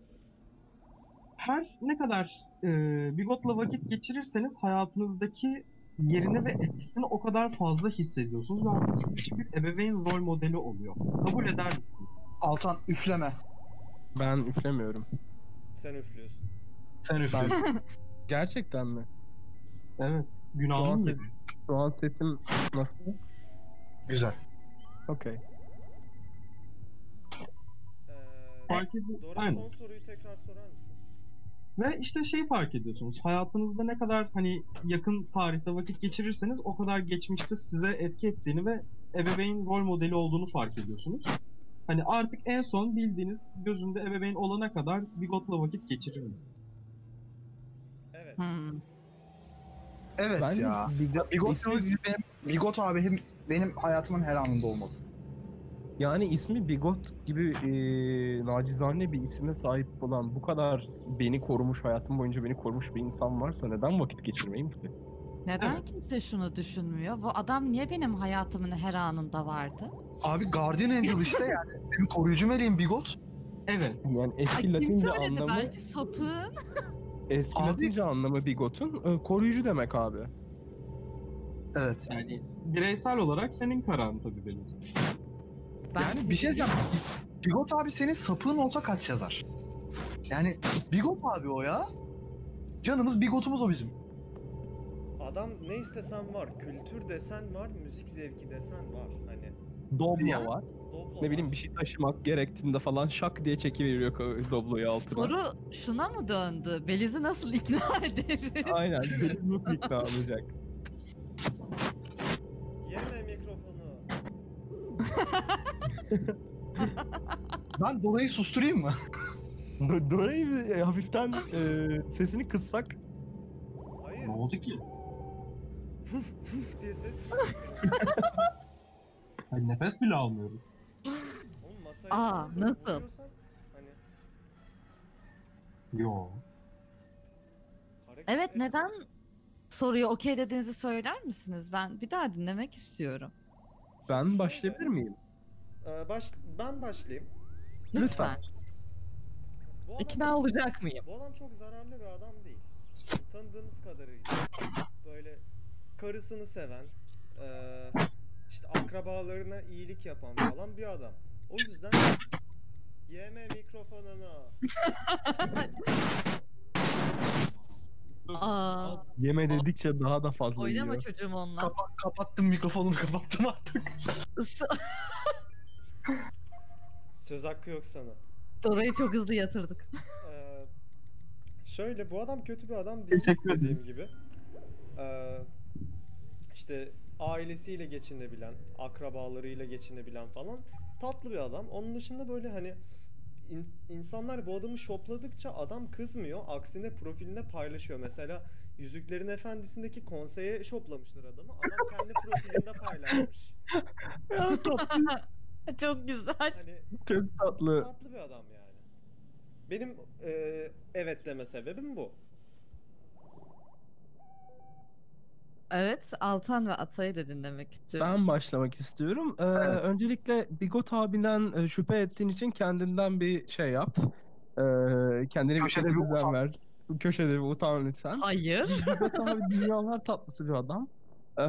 Her ne kadar e, bigotla vakit geçirirseniz hayatınızdaki yerini ve etkisini o kadar fazla hissediyorsunuz ve artık sizin için bir ebeveyn rol modeli oluyor. Kabul eder misiniz? Altan üfleme. Ben üflemiyorum. Sen üflüyorsun. Sen üflüyorsun. (laughs) Gerçekten mi? Evet. Günahın Doğan gibi. Şu an sesim nasıl? Güzel. Okey. Ee, Fark ediyor. Dora Aynen. son soruyu tekrar sorar mısın? Ve işte şey fark ediyorsunuz. Hayatınızda ne kadar hani yakın tarihte vakit geçirirseniz o kadar geçmişte size etki ettiğini ve ebeveyn rol modeli olduğunu fark ediyorsunuz. Hani artık en son bildiğiniz gözünde ebeveyn olana kadar bigotla vakit geçirir misiniz? Evet. Hmm. Evet Ben ya. Bigot, Bigot, ismi, benim, Bigot abi hem benim hayatımın her anında olmalı. yani ismi Bigot gibi eee nacizane bir isme sahip olan bu kadar beni korumuş, hayatım boyunca beni korumuş bir insan varsa neden vakit geçirmeyeyim ki? Neden kimse şunu düşünmüyor? Bu adam niye benim hayatımın her anında vardı? Abi Guardian Angel işte yani. Senin koruyucu meleğin Bigot. Evet. Yani Ay, eski kim Latince söyledi? anlamı, Belki sapığın. (laughs) eski Abi- Latince anlamı Bigot'un e, koruyucu demek abi. Evet. Yani bireysel olarak senin kararın tabii Beliz. Yani bir şey diyeceğim. Bigot abi senin sapığın olsa kaç yazar? Yani Bigot abi o ya. Canımız Bigot'umuz o bizim. Adam ne istesen var. Kültür desen var, müzik zevki desen var. Hani Doblo Ya. var. Ne bileyim bir şey taşımak gerektiğinde falan şak diye çekiveriyor Doblo'yu altına. Soru şuna mı döndü? Beliz'i nasıl ikna (laughs) ederiz? Aynen. Beni (laughs) nasıl ikna olacak? Yeme mikrofonu. (laughs) Ben Dora'yı susturayım mı? Do- Dora'yı bir, e, hafiften e, sesini kıssak Hayır. Ne oldu ki? Fuf fuf diye ses geliyor. Hani nefes bile almıyorum. Masaya Aa, nasıl? vuruyorsan Hani Yo. hareket Evet et. neden soruyu okey dediğinizi söyler misiniz? Ben bir daha dinlemek istiyorum. ben başlayabilir miyim? e, baş, ben başlayayım. Lütfen. Bu adam, İkna olacak mıyım? bu adam çok zararlı bir adam değil. Tanıdığımız kadarıyla. Böyle karısını seven, e, işte akrabalarına iyilik yapan falan bir adam. O yüzden yeme mikrofonunu. Aa, Yeme dedikçe daha da fazla oynama yiyor. çocuğum onunla. Kapa- kapattım mikrofonunu kapattım artık. (laughs) Söz hakkı yok sana. Dora'yı çok hızlı yatırdık. (laughs) Ee, şöyle bu adam kötü bir adam değil Teşekkür ederim. dediğim gibi. Ee, işte ailesiyle geçinebilen, akrabalarıyla geçinebilen falan tatlı bir adam. Onun dışında böyle hani in- insanlar bu adamı şopladıkça adam kızmıyor. Aksine profiline paylaşıyor. Mesela Yüzüklerin Efendisi'ndeki konseye şoplamışlar adamı. Adam (laughs) kendi profilinde paylaşmış. (laughs) çok güzel. Hani Çok tatlı. tatlı bir adam yani. Benim e, evet deme sebebim bu. Evet, Altan ve Atay'ı da dinlemek istiyorum. Ben başlamak istiyorum. Ee, Evet. Öncelikle Bigot abiden e, şüphe ettiğin için kendinden bir şey yap. Ee, kendine bir Köşede bir düzen utan. ver. Köşede bir utan lütfen. Hayır. Bigot abi (laughs) dünyalar tatlısı bir adam. Ee,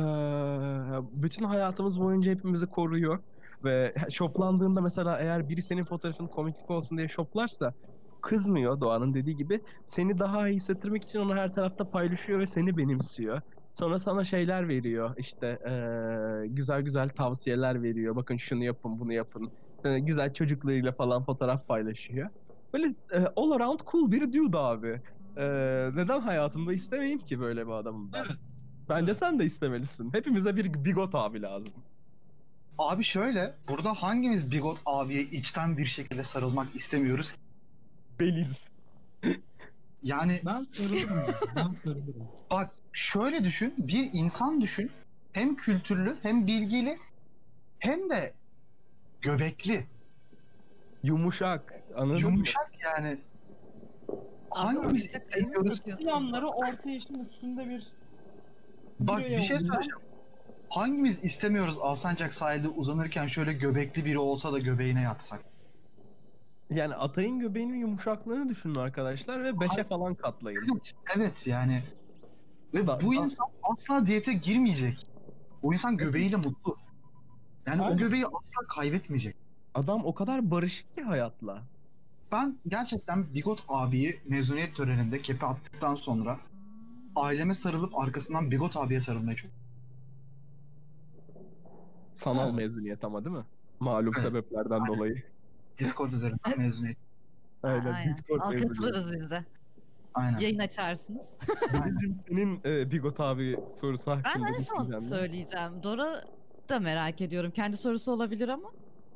bütün hayatımız boyunca hepimizi koruyor. Ve şoplandığında mesela eğer biri senin fotoğrafın komiklik olsun diye şoplarsa kızmıyor Doğan'ın dediği gibi. Seni daha iyi hissettirmek için onu her tarafta paylaşıyor ve seni benimsiyor. Sonra sana şeyler veriyor işte eee, güzel güzel tavsiyeler veriyor. Bakın şunu yapın bunu yapın. Sonra güzel çocuklarıyla falan fotoğraf paylaşıyor. Böyle e, all around cool bir dude abi. Eee, neden hayatımda istemeyeyim ki böyle bir adamı ben? Evet. Bence sen de istemelisin. Hepimize bir bigot abi lazım. Abi şöyle, burada hangimiz Bigot abiye içten bir şekilde sarılmak istemiyoruz? Beliz. (laughs) Yani Ben sarılırım. (laughs) ben sarılırım. bak şöyle düşün, bir insan düşün. Hem kültürlü, hem bilgili, hem de göbekli, Yumuşak. Anladın mı? yumuşak yani. Hangimiz satıyorsun? Yanları orta yaşın üstünde bir Bak bir şey söyleyeceğim. Hangimiz istemiyoruz Alsancak sahilde uzanırken şöyle göbekli biri olsa da göbeğine yatsak? Yani Atay'ın göbeğinin yumuşaklığını düşünün arkadaşlar ve beşe Hayır. falan katlayın. Evet, evet yani. Ve Da- bu da- insan asla diyete girmeyecek. O insan göbeğiyle mutlu. Yani o Aynen. göbeği asla kaybetmeyecek. Adam o kadar barışık ki hayatla. Ben gerçekten Bigot abiyi mezuniyet töreninde kepe attıktan sonra aileme sarılıp arkasından Bigot abiye sarılmayı çok Sanal Evet. mezuniyet ama değil mi? Malum Evet. sebeplerden dolayı. Discord üzerinden mezuniyet. Aynen. Aynen. Discord Al mezuniyeti. katılırız biz de. Aynen. Yayın açarsınız. Denizciğim, senin e, Bigot abi sorusu Ben hakkında en son düşüncen ne? söyleyeceğim. Dora da merak ediyorum. Kendi sorusu olabilir ama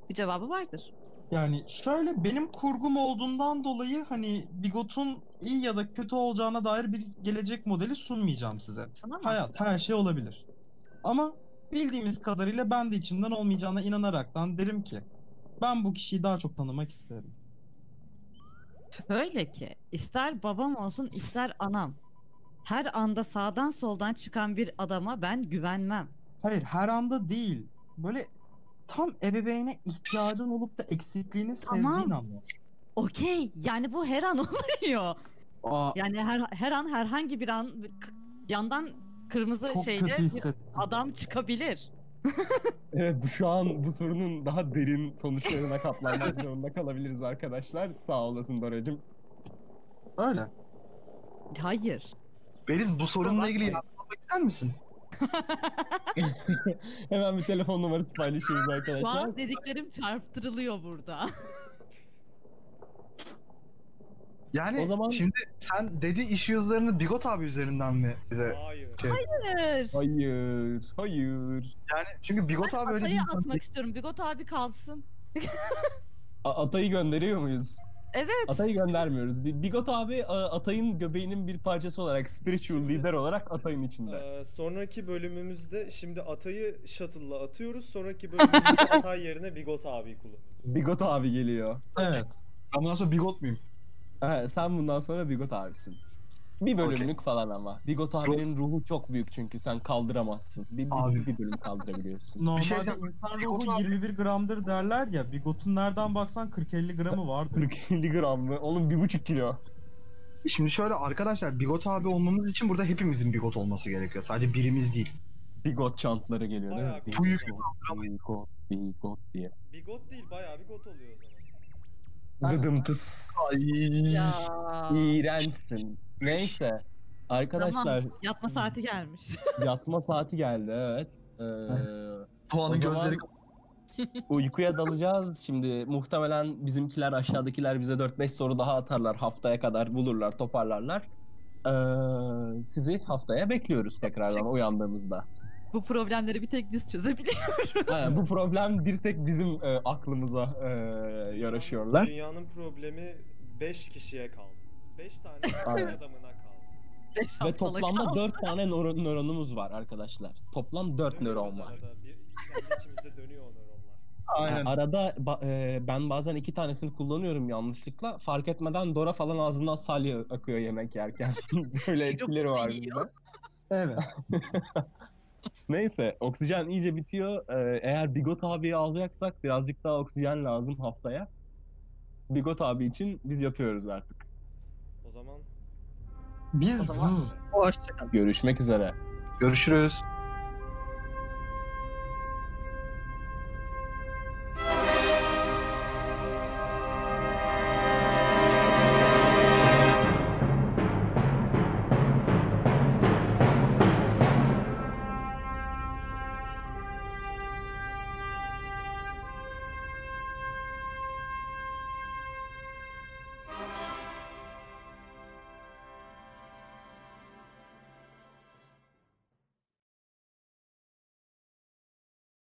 bir cevabı vardır. Yani şöyle benim kurgum olduğundan dolayı hani Bigot'un iyi ya da kötü olacağına dair bir gelecek modeli sunmayacağım size. Tamam mı? Hayat her şey olabilir. Ama bildiğimiz kadarıyla ben de içimden olmayacağına inanaraktan derim ki ben bu kişiyi daha çok tanımak isterim. Şöyle ki ister babam olsun ister anam. Her anda sağdan soldan çıkan bir adama ben güvenmem. Hayır her anda değil. Böyle tam ebeveyne ihtiyacın olup da eksikliğini Tamam. sezdiğin anda. Okey yani bu her an (laughs) oluyor. Aa, Yani her her an herhangi bir an k- yandan kırmızı çok kötü bir hissettim. adam çıkabilir. (laughs) Evet bu şu an bu sorunun daha derin sonuçlarına katlanmak (laughs) zorunda kalabiliriz arkadaşlar. Sağ olasın Doracığım. Öyle. Hayır. Beliz bu sorunla ilgili almak ister misin? (laughs) Hemen bir telefon numarası paylaşıyoruz Şu arkadaşlar. an dediklerim çarptırılıyor burada. Yani O zaman- şimdi sen dedi iş yüzlerini Bigot abi üzerinden mi bize? Hayır. Hayır. Hayır, hayır. Yani çünkü Bigot abi öyle bir atmak istiyorum. Bigot abi kalsın. A- Atay'ı gönderiyor muyuz? Evet. Atay'ı göndermiyoruz. Bi- Bigot abi Atay'ın göbeğinin bir parçası olarak, spiritual lider olarak Atay'ın içinde. Ee, sonraki bölümümüzde şimdi Atay'ı shuttle'la atıyoruz. Sonraki bölümümüzde (laughs) Atay yerine Bigot abi kullanıyoruz. Bigot abi geliyor. Evet. Ben bundan sonra Bigot muyum? Sen bundan sonra Bigot abisin. Bir bölümlük falan ama. Bigot abinin ruhu çok büyük çünkü sen kaldıramazsın. Bir, bir, Abi. bir bölüm kaldırabiliyorsun. Normalde şey diyeceğim. insan Bigot ruhu abi- 21 gramdır derler ya. Bigot'un nereden baksan 40-50 gramı vardır. (laughs) 40-50 gram mı? Oğlum bir buçuk kilo. Şimdi şöyle arkadaşlar Bigot abi olmamız için burada hepimizin Bigot olması gerekiyor. Sadece birimiz değil. Bigot çantları geliyor değil mi? Bayağı Bigot, Bigot, Bigot diye. Bigot değil bayağı Bigot oluyor o zaman. Dıdım tıs. Ay. Ya. İğrençsin. Neyse. Arkadaşlar Yatma saati gelmiş. (laughs) yatma saati geldi evet. Ee, zaman- gözleri (laughs) uykuya dalacağız. Şimdi muhtemelen bizimkiler aşağıdakiler bize 4-5 soru daha atarlar. Haftaya kadar bulurlar, toparlarlar. Ee, sizi haftaya bekliyoruz tekrardan uyandığımızda. Bu problemleri bir tek biz çözebiliyoruz. Ha, bu problem bir tek bizim e, aklımıza e, yaraşıyorlar. Dünyanın problemi 5 kişiye kaldı. 5 tane (laughs) Aynen. adamına kaldı. Beş Ve toplamda al. 4 tane nöro- nöronumuz var arkadaşlar. Toplam 4 nöron var. arada. Bir, kendi içimizde dönüyor o nöronlar. Aynen. Yani arada ba- e, ben bazen iki tanesini kullanıyorum yanlışlıkla. Fark etmeden Dora falan ağzından salya akıyor yemek yerken. (laughs) Böyle etkileri var bizde. Evet. (laughs) Neyse oksijen iyice bitiyor. Ee, eğer Bigot abiyi alacaksak birazcık daha oksijen lazım haftaya. Bigot abi için biz yatıyoruz artık. O zaman Biz O zaman- Hoşçakalın. Görüşmek üzere. Görüşürüz.